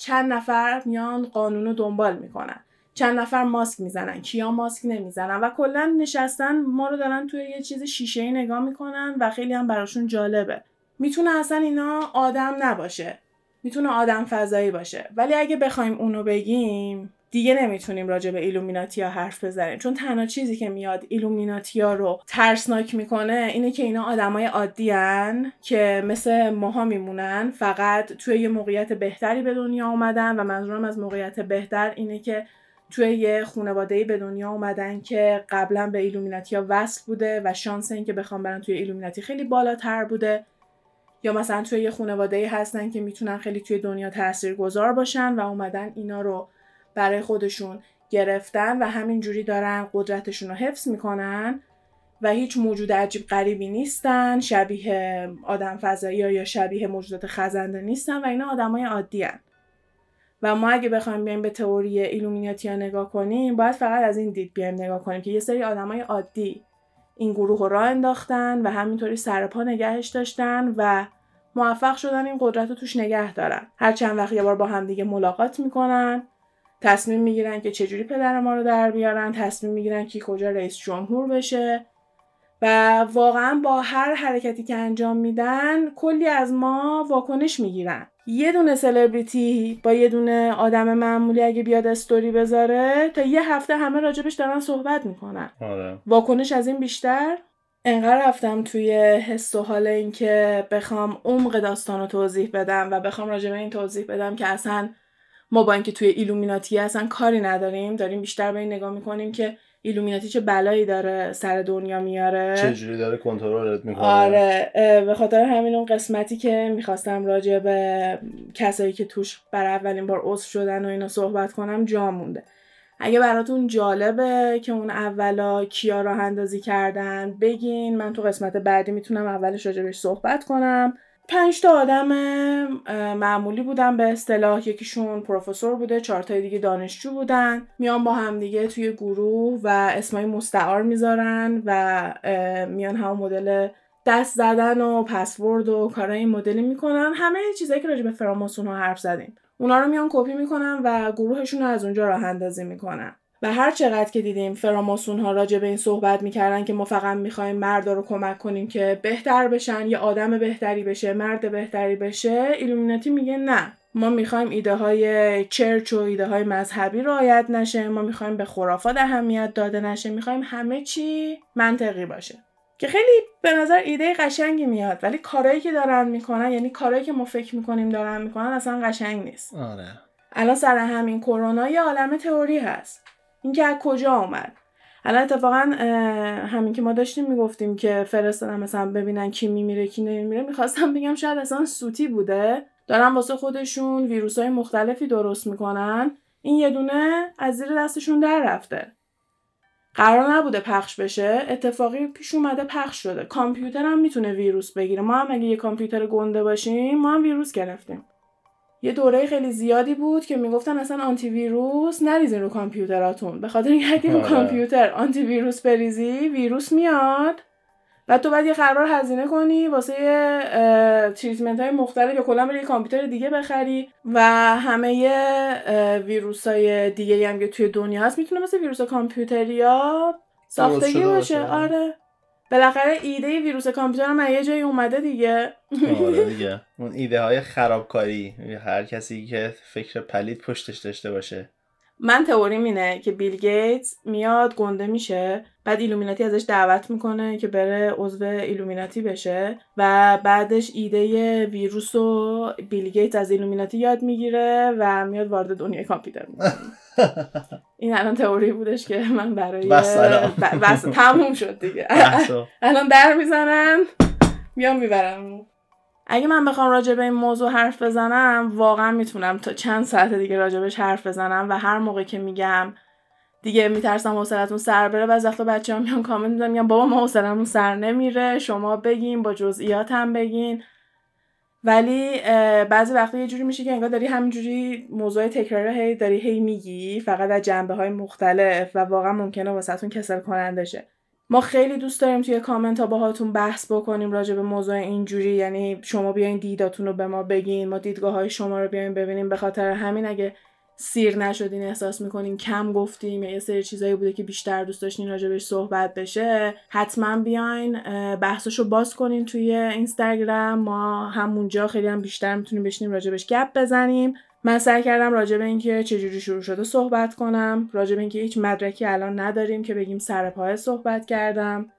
Speaker 2: چند نفر میان قانون رو دنبال می‌کنن. چند نفر ماسک می‌زنن کیا ماسک نمی‌زنن. و کلا نشستن ما رو دارن توی یه چیز شیشه ای نگاه می‌کنن و خیلی هم براشون جالبه. می‌تونه اصلا اینا آدم نباشه. می‌تونه آدم فضایی باشه. ولی اگه بخوایم اونو بگیم دیگه نمی‌تونیم راجع به ایلومیناتیا حرف بزنیم. چون تنها چیزی که میاد ایلومیناتیا رو ترسناک می‌کنه اینه که اینا آدمای عادی که مثل ماها میمونن. فقط توی یه موقعیت بهتری به دنیا اومدن و منظورم از موقعیت بهتر اینه که توی یه خانواده به دنیا اومدن که قبلا به ایلومیناتیا وصل بوده و شانس اینکه بخوام برن توی ایلومیناتی خیلی بالاتر بوده. یا مثلا توی یه خانواده هستن که می‌تونن خیلی توی دنیا تاثیرگذار باشن و اومدن اینا رو برای خودشون گرفتن و همینجوری دارن قدرتشون رو حفظ می‌کنن و هیچ موجود عجیب غریبی نیستن شبیه آدم فضایی یا شبیه موجودات خزنده نیستن و اینا آدمای عادی هن. و ما اگه بخوایم بیایم به تئوری ایلومیناتی نگاه کنیم باید فقط از این دید بیایم نگاه کنیم که یه سری آدمای عادی این گروه رو راه انداختن و همینطوری سرپا نگهش داشتن و موفق شدن این قدرت رو توش نگه دارن. هر چند وقت یه بار با هم دیگه ملاقات می‌کنن تصمیم می‌گیرن که چجوری پدر ما رو در بیارن تصمیم می‌گیرن که کجا رئیس جمهور بشه و واقعا با هر حرکتی که انجام میدن کلی از ما واکنش می‌گیرن. یه دونه سلبریتی با یه دونه آدم معمولی اگه بیاد استوری بذاره تا یه هفته همه راجبش دارن صحبت می‌کنن
Speaker 1: آره.
Speaker 2: واکنش از این بیشتر انقدر رفتم توی حس و حال اینکه بخوام عمق داستان رو توضیح بدم و بخوام راجب این توضیح بدم که اصلا ما با اینکه توی ایلومیناتی اصلا کاری نداریم داریم بیشتر به این نگاه می‌کنیم که ایلومیناتی چه بلایی داره سر دنیا میاره؟
Speaker 1: چه جوری داره کنترلت می‌کنه؟
Speaker 2: آره به خاطر همین اون قسمتی که می‌خواستم راجع به کسایی که توش بر اولین بار عضو شدن و اینا صحبت کنم جا مونده. اگه براتون جالبه که اون اولا کیا راه اندازی کردن بگین من تو قسمت بعدی می‌تونم اولش راجبش صحبت کنم. پنج تا آدم معمولی بودن به اصطلاح. یکیشون پروفسور بوده چهار تای دیگه دانشجو بودن. میان با هم دیگه توی گروه و اسمای مستعار می‌ذارن و میان همون مدل دست زدن و پسورد و کارای این مدلی می‌کنن. همه چیزایی که راجع به فراماسون ها حرف زدیم. اونا رو میان کپی می‌کنن و گروهشون رو از اونجا راه اندازی می‌کنن. و هر چقدر که دیدیم فراماسون ها راجع به این صحبت می‌کردن که ما فقط می‌خوایم مردا رو کمک کنیم که بهتر بشن یا آدم بهتری بشه مرد بهتری بشه ایلومیناتی میگه نه. ما می‌خوایم ایده های چرچ و ایده های مذهبی رعایت نشه ما می‌خوایم به خرافات اهمیت داده نشه می‌خوایم همه چی منطقی باشه. که خیلی به نظر ایده قشنگی میاد ولی کارهایی که دارن می‌کنن یعنی کارهایی که ما فکر می‌کنیم دارن می‌کنن اصلا قشنگ نیست.
Speaker 1: آره.
Speaker 2: الان سر همین کرونا یه عالم تئوری هست. اینکه از کجا آمد الان اتفاقا همین که ما داشتیم می‌گفتیم که فرستادن مثلا ببینن کی میمیره کی نمیمیره می‌خواستم بگم شاید اصلا سوتی بوده. دارن واسه خودشون ویروس های مختلفی درست می‌کنن. این یه دونه از زیر دستشون در رفته. قرار نبوده پخش بشه. اتفاقی پیش اومده پخش شده. کامپیوتر هم می‌تونه ویروس بگیره. ما هم اگه یه کامپیوتر گنده باشیم ما هم ویروس گرفتیم. یه دوره خیلی زیادی بود که می‌گفتن اصلا آنتی ویروس نریزین رو کامپیوتراتون به خاطر اینکه اگه رو
Speaker 1: آره.
Speaker 2: کامپیوتر آنتی ویروس بریزی ویروس میاد و تو بعد یه خربار هزینه کنی واسه تریتمنت های مختلف یا کلا بری کامپیوتر دیگه بخری و همه ویروس های دیگه هم که توی دنیا هست می‌تونه مثل ویروس کامپیوتریا ساختگی
Speaker 1: شده
Speaker 2: باشه
Speaker 1: باشه.
Speaker 2: آره بالاخره ایده ویروس کامپیوتر هم یه جایی اومده دیگه.
Speaker 1: آره دیگه. اون ایده های خرابکاری هر کسی که فکر پلید پشتش داشته باشه.
Speaker 2: من تئوریم اینه که بیل گیتس میاد گنده میشه بعد ایلومیناتی ازش دعوت می‌کنه که بره عضو ایلومیناتی بشه و بعدش ایده ویروس رو بیل گیتس از ایلومیناتی یاد می‌گیره و میاد وارد دنیای کامپیوتر می‌کنه این الان تئوری بودش که من برای
Speaker 1: بس
Speaker 2: بس تموم شد دیگه. الان در می‌زنن میام می‌برم. اگه من بخوام راجع به این موضوع حرف بزنم واقعا می‌تونم تا چند ساعت دیگه راجبش حرف بزنم و هر موقع که میگم دیگه میترسم حوصلتون سر بره. بعضی وقتا بچه ها میان کامنت میدن میگن بابا ما حوصلمون سر نمیره شما بگین با جزئیات هم بگین. ولی بعضی وقتا یه جوری میشه که انگار داری همینجوری موضوع تکرار هی داری هی میگی فقط از جنبه های مختلف و واقعا ممکنه واسهتون کسل کننده شه. ما خیلی دوست داریم توی کامنت ها باهاتون بحث بکنیم راجع به موضوع اینجوری یعنی شما بیاین دیداتون رو به ما بگین ما دیدگاه های شما رو بیاین ببینیم. به خاطر همین اگه سیر نشدین احساس می‌کنین کم گفتیم یا یه سری چیزایی بوده که بیشتر دوست داشتین راجبش صحبت بشه حتما بیاین اه، بحثشو باز کنین توی اینستاگرام. ما همونجا خیلی هم بیشتر می‌تونیم بشینیم راجبش گپ بزنیم. من سعی کردم راجع به اینکه چجوری شروع شده صحبت کنم راجع به اینکه هیچ مدرکی الان نداریم که بگیم سر پای صحبت کردم.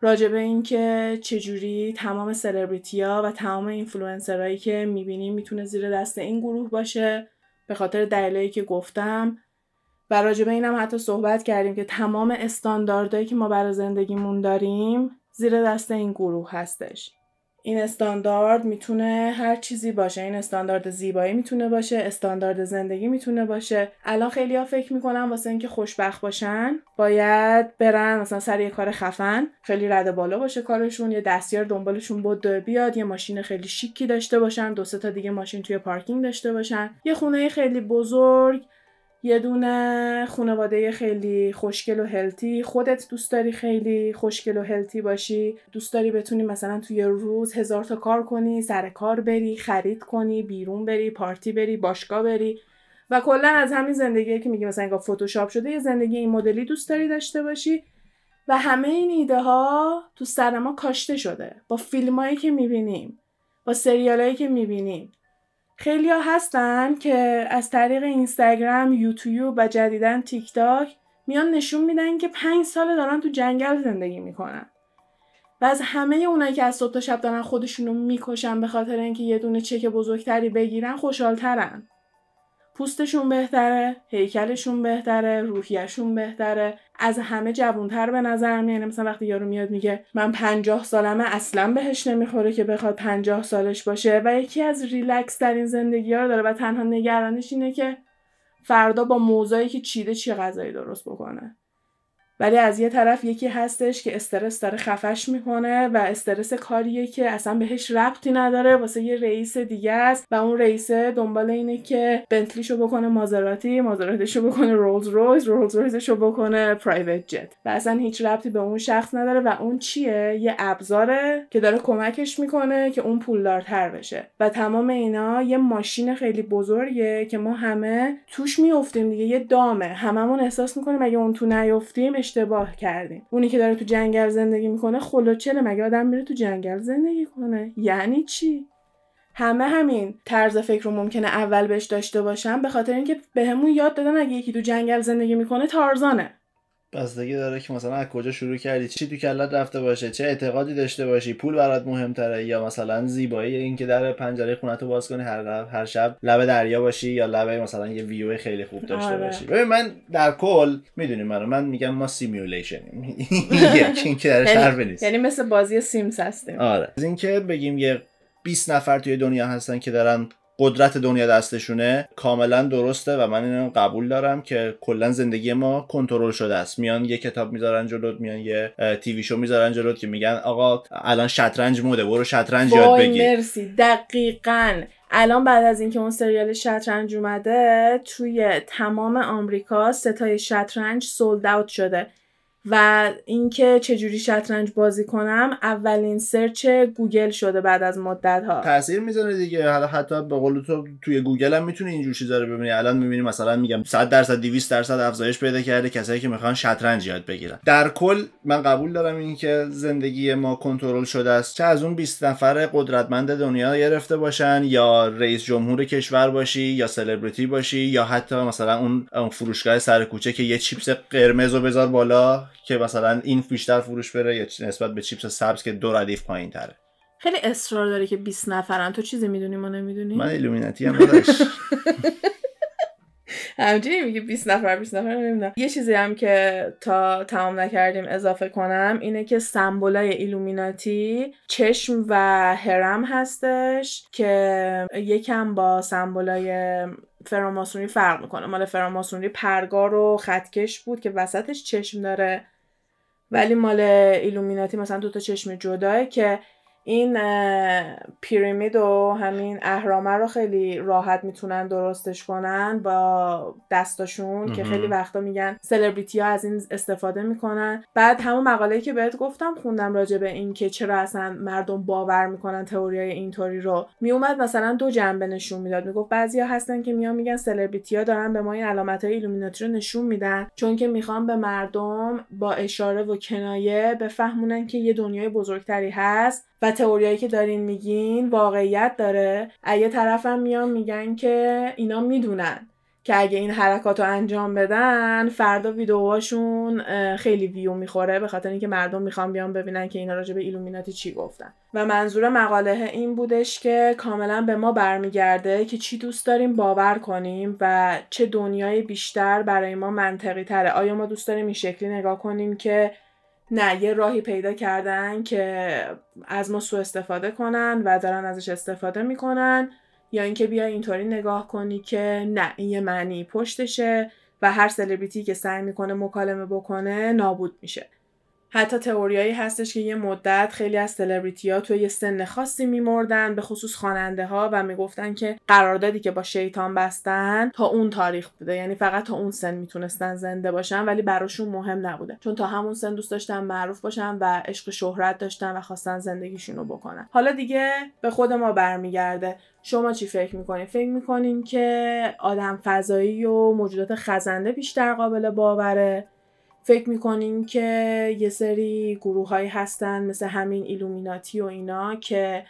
Speaker 2: راجع به اینکه چجوری تمام سلبریتیا و تمام اینفلوئنسرایی که می‌بینیم می‌تونه زیر دست این گروه باشه به خاطر دلایلی که گفتم. و راجع به اینم حتی صحبت کردیم که تمام استانداردهایی که ما برای زندگیمون داریم زیر دست این گروه هستش. این استاندارد می‌تونه هر چیزی باشه. این استاندارد زیبایی می‌تونه باشه استاندارد زندگی می‌تونه باشه. الان خیلی ها فکر می‌کنن واسه اینکه خوشبخت باشن باید برن مثلا سر یه کار خفن خیلی رده بالا باشه کارشون یه دستیار دنبالشون بود بیاد یه ماشین خیلی شیکی داشته باشن دو سه تا دیگه ماشین توی پارکینگ داشته باشن یه خونه خیلی بزرگ یه دونه خانواده خیلی خوشگل و هلتی خودت دوست داری خیلی خوشگل و هلتی باشی. دوست داری بتونی مثلا توی روز هزار تا کار کنی سر کار بری خرید کنی بیرون بری پارتی بری باشگاه بری. و کلا از همین زندگی که میگی مثلا انگار فتوشاپ شده یه زندگی این مدلی دوست داری داشته باشی. و همه این ایده ها تو سر ما کاشته شده. با فیلمایی که می‌بینیم با سریالایی که می‌بینیم. خیلی ها هستن که از طریق اینستاگرام، یوتیوب و جدیدن تیک تاک میان نشون میدن که پنج سال دارن تو جنگل زندگی می‌کنن. و از همه اونایی که از صبح تا شب دارن خودشونو می‌کشن به خاطر اینکه یه دونه چک بزرگتری بگیرن خوشحالترن. پوستشون بهتره، هیکلشون بهتره، روحیشون بهتره، از همه جوونتر به نظر میاد. مثلا وقتی یارو میاد میگه من پنجاه سالمه اصلا بهش نمی‌خوره که بخواد پنجاه سالش باشه. و یکی از ریلکس در این زندگی ها رو داره و تنها نگرانش اینه که فردا با موضوعی که چیده چی غذایی درست بکنه. ولی از یه طرف یکی هستش که استرس داره خفش می‌کنه و استرس کاریه که اصلا بهش ربطی نداره واسه یه رئیس دیگه است و اون رئیسه دنبال اینه که بنتلیشو بکنه مازراتی مازراتیشو بکنه رولز رویز رولز رویزشو بکنه پرایوت جت. و اصلا هیچ ربطی به اون شخص نداره و اون چیه؟ یه ابزاره که داره کمکش می‌کنه که اون پولدارتر بشه. و تمام اینا یه ماشین خیلی بزرگه که ما همه توش میافتیم دیگه یه دامه. هممون احساس می‌کنیم اگه اون تو نیافتیم اشتباه کردیم. اونی که داره تو جنگل زندگی می‌کنه خلوچله. مگه آدم میره تو جنگل زندگی کنه؟ یعنی چی؟ همه همین طرز فکر رو ممکنه اول بهش داشته باشن به خاطر اینکه بهمون یاد دادن اگه یکی تو جنگل زندگی می‌کنه تارزانه.
Speaker 1: بستگی داره که مثلا از کجا شروع کردی چی تو کلت رفته باشه چه اعتقادی داشته باشی پول برات مهمتره یا مثلا زیبایی اینکه در پنجره خونت رو باز کنی هر هر شب لب دریا باشی یا لب مثلا یه ویو خیلی خوب داشته
Speaker 2: آره.
Speaker 1: باشی. ببین من در کل می‌دونی منو من میگم ما simulation یم یکی اینکه درش
Speaker 2: یعنی-
Speaker 1: حرفی نیست.
Speaker 2: یعنی مثل بازی سیمز هستیم.
Speaker 1: آره. از اینکه بگیم یه 20 نفر توی دنیا هستن که دارن قدرت دنیا دستشونه کاملا درسته و من اینو قبول دارم که کلا زندگی ما کنترل شده است. میان یه کتاب می‌ذارن جلوت میان یه تیوی شو می‌ذارن جلوت که میگن آقا الان شطرنج موده برو شطرنج یاد بگیر.
Speaker 2: مرسی. دقیقا. الان بعد از اینکه اون سریال شطرنج اومده توی تمام آمریکا ستای شطرنج سولد اوت شده. و اینکه چجوری شطرنج بازی کنم اولین search گوگل شده بعد از مدت ها
Speaker 1: تاثیر می‌ذاره دیگه. حالا حتی به قول تو توی گوگل هم می‌تونی اینجور چیزا رو ببینی. الان می‌بینی مثلا میگم 100 درصد 200 درصد افزایش پیدا کرده کسایی که می‌خوان شطرنج یاد بگیرن. در کل من قبول دارم این که زندگی ما کنترل شده است. چه از اون 20 نفر قدرتمند دنیا گرفته باشن یا رئیس جمهور کشور باشی یا سلبریتی باشی یا حتی مثلا اون فروشگاه سر کوچه که یه چیپس قرمز رو بذار بالا. که مثلا این بیشتر فروش بره یا نسبت به چیپس سبز که دو ردیف پایین تره.
Speaker 2: خیلی اصرار داره که 20 نفرن. تو چیزی می‌دونی ما نمی‌دونی؟
Speaker 1: من ایلومیناتی هم داداش
Speaker 2: همچنین میگه 20 نفر 20 نفر نمی‌دونم. یه چیزی هم که تا تمام نکردیم اضافه کنم اینه که سمبولای ایلومیناتی چشم و هرم هستش که یکم با سمبولای فراماسونی فرق می‌کنه. مال فراماسونی پرگار و خطکش بود که وسطش چشم داره ولی مال ایلومیناتی مثلا دوتا چشم جداه که این pyramid و همین اهرامه رو خیلی راحت می‌تونن درستش کنن با دستاشون که خیلی وقتا میگن سلبریتی ها از این استفاده می‌کنن. بعد همون مقاله که بهت گفتم خوندم راجع به این که چرا اصلا مردم باور می‌کنن تئوریای اینطوری رو. میومد مثلا دو جنبه نشون می‌داد. می‌گفت بعضیا هستن که میان میگن سلبریتی ها دارن به ما این علامت های ایلومیناتی رو نشون میدن چون که می‌خوان به مردم با اشاره و کنایه بفهمونن که یه دنیای بزرگتری هست و تئوریایی که دارین میگین واقعیت داره. اگه طرفم میان میگن که اینا می‌دونن که اگه این حرکات رو انجام بدن فردا ویدیوهاشون خیلی ویو می‌خوره به خاطر اینکه مردم می‌خوان بیان ببینن که اینا راجع به ایلومیناتی چی گفتن. و منظور مقاله این بودش که کاملا به ما برمیگرده که چی دوست داریم باور کنیم و چه دنیای بیشتر برای ما منطقی تره. آیا ما دوست داریم این شکلی نگاه کنیم که نه یه راهی پیدا کردن که از ما سوء استفاده کنن و دارن ازش استفاده می‌کنن. یا اینکه بیا اینطوری نگاه کنی که نه این یه معنی پشتشه و هر سلبریتی که سعی می‌کنه مکالمه بکنه نابود میشه. حتی تئوریایی هستش که یه مدت خیلی از سلبریتی ها توی یه سن خاصی میمردن به خصوص خواننده ها و می‌گفتن که قراردادی که با شیطان بستن تا اون تاریخ بوده. یعنی فقط تا اون سن می‌تونستن زنده باشن ولی براشون مهم نبوده. چون تا همون سن دوست داشتن معروف باشن و عشق شهرت داشتن و خواستن زندگیشون رو بکنن. حالا دیگه به خود ما برمیگرده. شما چی فکر می‌کنین؟ فکر می‌کنین که آدم فضایی و موجودات خزنده بیشتر قابل باوره؟ فکر می‌کنین که یه سری گروه هایی هستن مثل همین ایلومیناتی و اینا که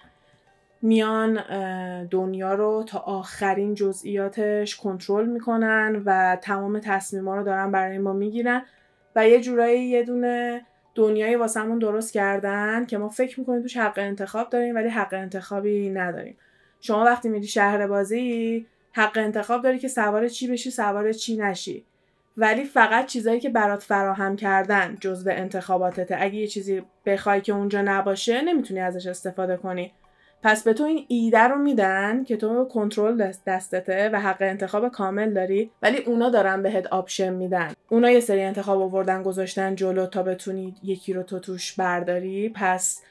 Speaker 2: میان دنیا رو تا آخرین جزئیاتش کنترل می‌کنن و تمام تصمیما رو دارن برای ما می‌گیرن و یه جورایی یه دونه دنیایی واسمون درست کردن که ما فکر می‌کنیم توش حق انتخاب داریم ولی حق انتخابی نداریم. شما وقتی میری شهر بازی حق انتخاب داری که سوار چی بشی سوار چی نشی. ولی فقط چیزایی که برات فراهم کردن جزو انتخاباتته. اگه یه چیزی بخوای که اونجا نباشه نمی‌تونی ازش استفاده کنی. پس به تو این ایده رو میدن که تو کنترل دستته و حق انتخاب کامل داری ولی اونا دارن بهت option میدن. اونا یه سری انتخاب آوردن گذاشتن جلو تا بتونی یکی رو تو توش برداری. پس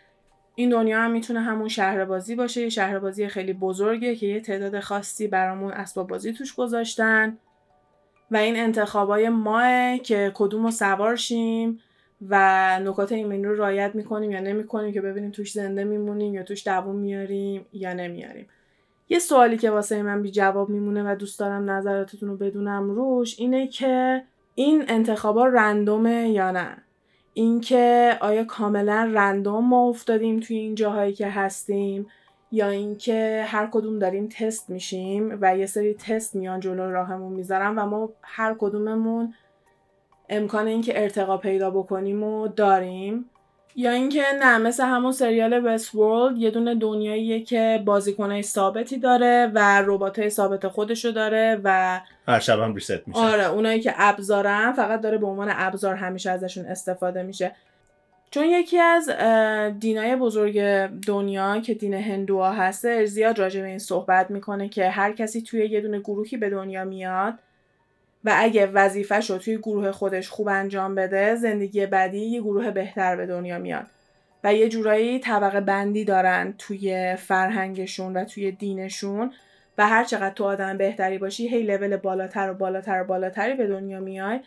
Speaker 2: این دنیا هم می‌تونه همون شهر بازی باشه. یه شهر بازی خیلی بزرگه که یه تعداد خاصی برامون اسباب بازی توش گذاشتن. و این انتخابای ماه که کدوم رو سوار شیم و نکات ایمنی رو رایت می‌کنیم یا نمی‌کنیم که ببینیم توش زنده میمونیم یا توش دووم میاریم یا نمیاریم. یه سوالی که واسه من بی جواب میمونه و دوست دارم نظراتتون رو بدونم روش اینه که این انتخابا رندومه یا نه؟ اینکه آیا کاملا رندوم ما افتادیم توی این جاهایی که هستیم؟ یا اینکه هر کدوم داریم تست میشیم و یه سری تست میان جلو راهمون می‌ذارن و ما هر کدوممون امکان اینکه ارتقا پیدا بکنیم و داریم. یا اینکه نه مثل همون سریال وست ورلد یه دونه دنیاییه که بازیکنای ثابتی داره و رباتای ثابت خودشو داره و
Speaker 1: هر شب هم ریست میشه.
Speaker 2: آره اونایی که ابزارن فقط داره به عنوان ابزار همیشه ازشون استفاده میشه. چون یکی از دینای بزرگ دنیا که دین هندوها هسته زیاد راجع به این صحبت می‌کنه که هر کسی توی یه دونه گروهی به دنیا میاد و اگه وظیفهش رو توی گروه خودش خوب انجام بده زندگی بعدی یه گروه بهتر به دنیا میاد. و یه جورایی طبقه بندی دارن توی فرهنگشون و توی دینشون و هر چقدر تو آدم بهتری باشی هی لول بالاتر و بالاتر و بالاتری به دنیا میای.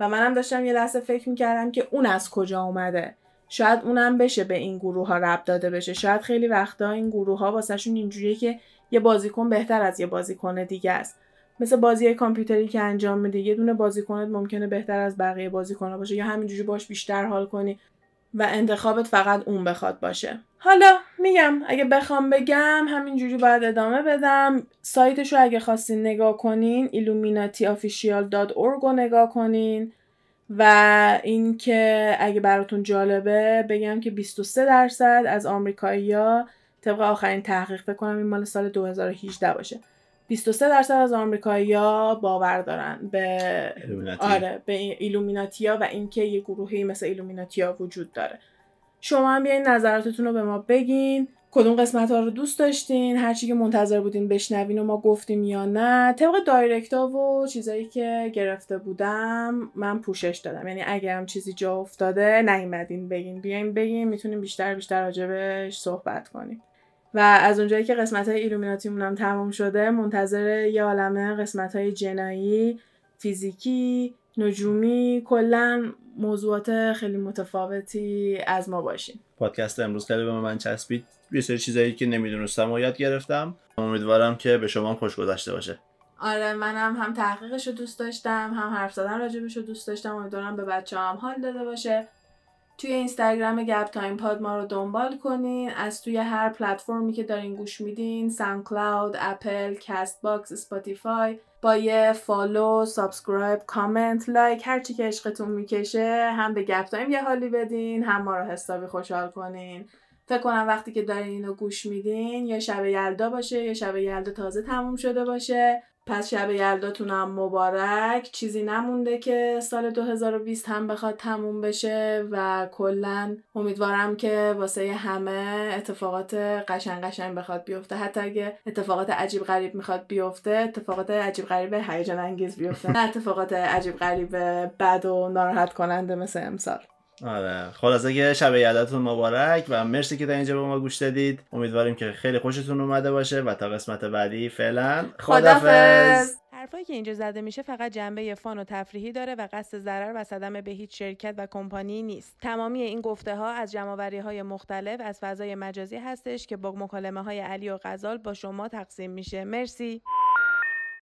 Speaker 2: و منم داشتم یه لحظه فکر می‌کردم که اون از کجا اومده. شاید اونم بشه به این گروه ها رب داده بشه. شاید خیلی وقتا این گروه ها واسهشون اینجوریه که یه بازیکن بهتر از یه بازیکن دیگه است. مثل بازی کامپیوتری که انجام میده یه دونه بازیکنت ممکنه بهتر از بقیه بازیکن باشه. یا همینجوری باش بیشتر حال کنی و انتخابت فقط اون بخواد باشه. حالا میگم اگه بخوام بگم همینجوری باید ادامه بدم. سایتش رو اگه خواستین نگاه کنین illuminatiofficial.org رو نگاه کنین. و اینکه اگه براتون جالبه بگم که 23 درصد از آمریکایی‌ها طبق آخرین تحقیق بکنم این مال سال 2018 باشه. 23 درصد از آمریکایی‌ها باور دارن به
Speaker 1: ایلومیناتی.
Speaker 2: آره به ایلومیناتیا و اینکه یه گروهی مثل ایلومیناتیا وجود داره. شما هم بیاین نظراتتون رو به ما بگین. کدوم قسمت ها رو دوست داشتین؟ هرچی که منتظر بودین بشنوین و ما گفتیم یا نه. طبق direct ها و چیزایی که گرفته بودم من پوشش دادم. یعنی اگر هم چیزی جا افتاده نیومدین بگین. بیاین بگین می‌تونیم بیشتر بیشتر راجبش صحبت کنیم. و از اونجایی که قسمت های ایلومیناتیمون هم تموم شده منتظر یه عالمه قسمت های جنایی فیزیکی نجومی کلا موضوعات خیلی متفاوتی از ما باشین.
Speaker 1: پادکست امروز خیلی به من چسبید. یه سری چیزایی که نمی‌دونستم و یاد گرفتم. امیدوارم که به شما هم خوش گذشته باشه.
Speaker 2: آره منم هم تحقیقش رو دوست داشتم هم حرف زدن راجبش رو دوست داشتم. امیدوارم به بچه هم حال داده باشه. توی اینستاگرام گپ تایم پاد ما رو دنبال کنین. از توی هر پلتفرمی که دارین گوش میدین SoundCloud Apple Castbox Spotify با یه follow subscribe comment like هر چی که عشقتون می‌کشه هم به گپ تایم یه حالی بدین هم ما رو حسابی خوشحال کنین. فکر کنم وقتی که دارین اینو گوش میدین یا شب یلدا باشه یا شب یلدا تازه تموم شده باشه. پس شب یلداتونم مبارک. چیزی نمونده که سال 2020 هم بخواد تموم بشه و کلا امیدوارم که واسه همه اتفاقات قشنگ قشنگ بخواد بیفته. حتی اگه اتفاقات عجیب غریب می‌خواد بیفته اتفاقات عجیب غریب هیجان انگیز بیفته. نه اتفاقات عجیب غریب بد و ناراحت کننده مثل امسال.
Speaker 1: آره خلاصه که شب یلداتون مبارک و مرسی که تا اینجا به ما گوش دادید امیدواریم که خیلی خوشتون اومده باشه و تا قسمت بعدی فعلا
Speaker 2: خدافظ
Speaker 3: حرفایی که اینجا زده میشه فقط جنبه فان و تفریحی داره و قصد ضرر و صدمه به هیچ شرکت و کمپانی نیست. تمامی این گفته ها از جمعوری های مختلف از فضای مجازی هستش که با مکالمه های علی و غزال با شما تقسیم میشه. مرسی.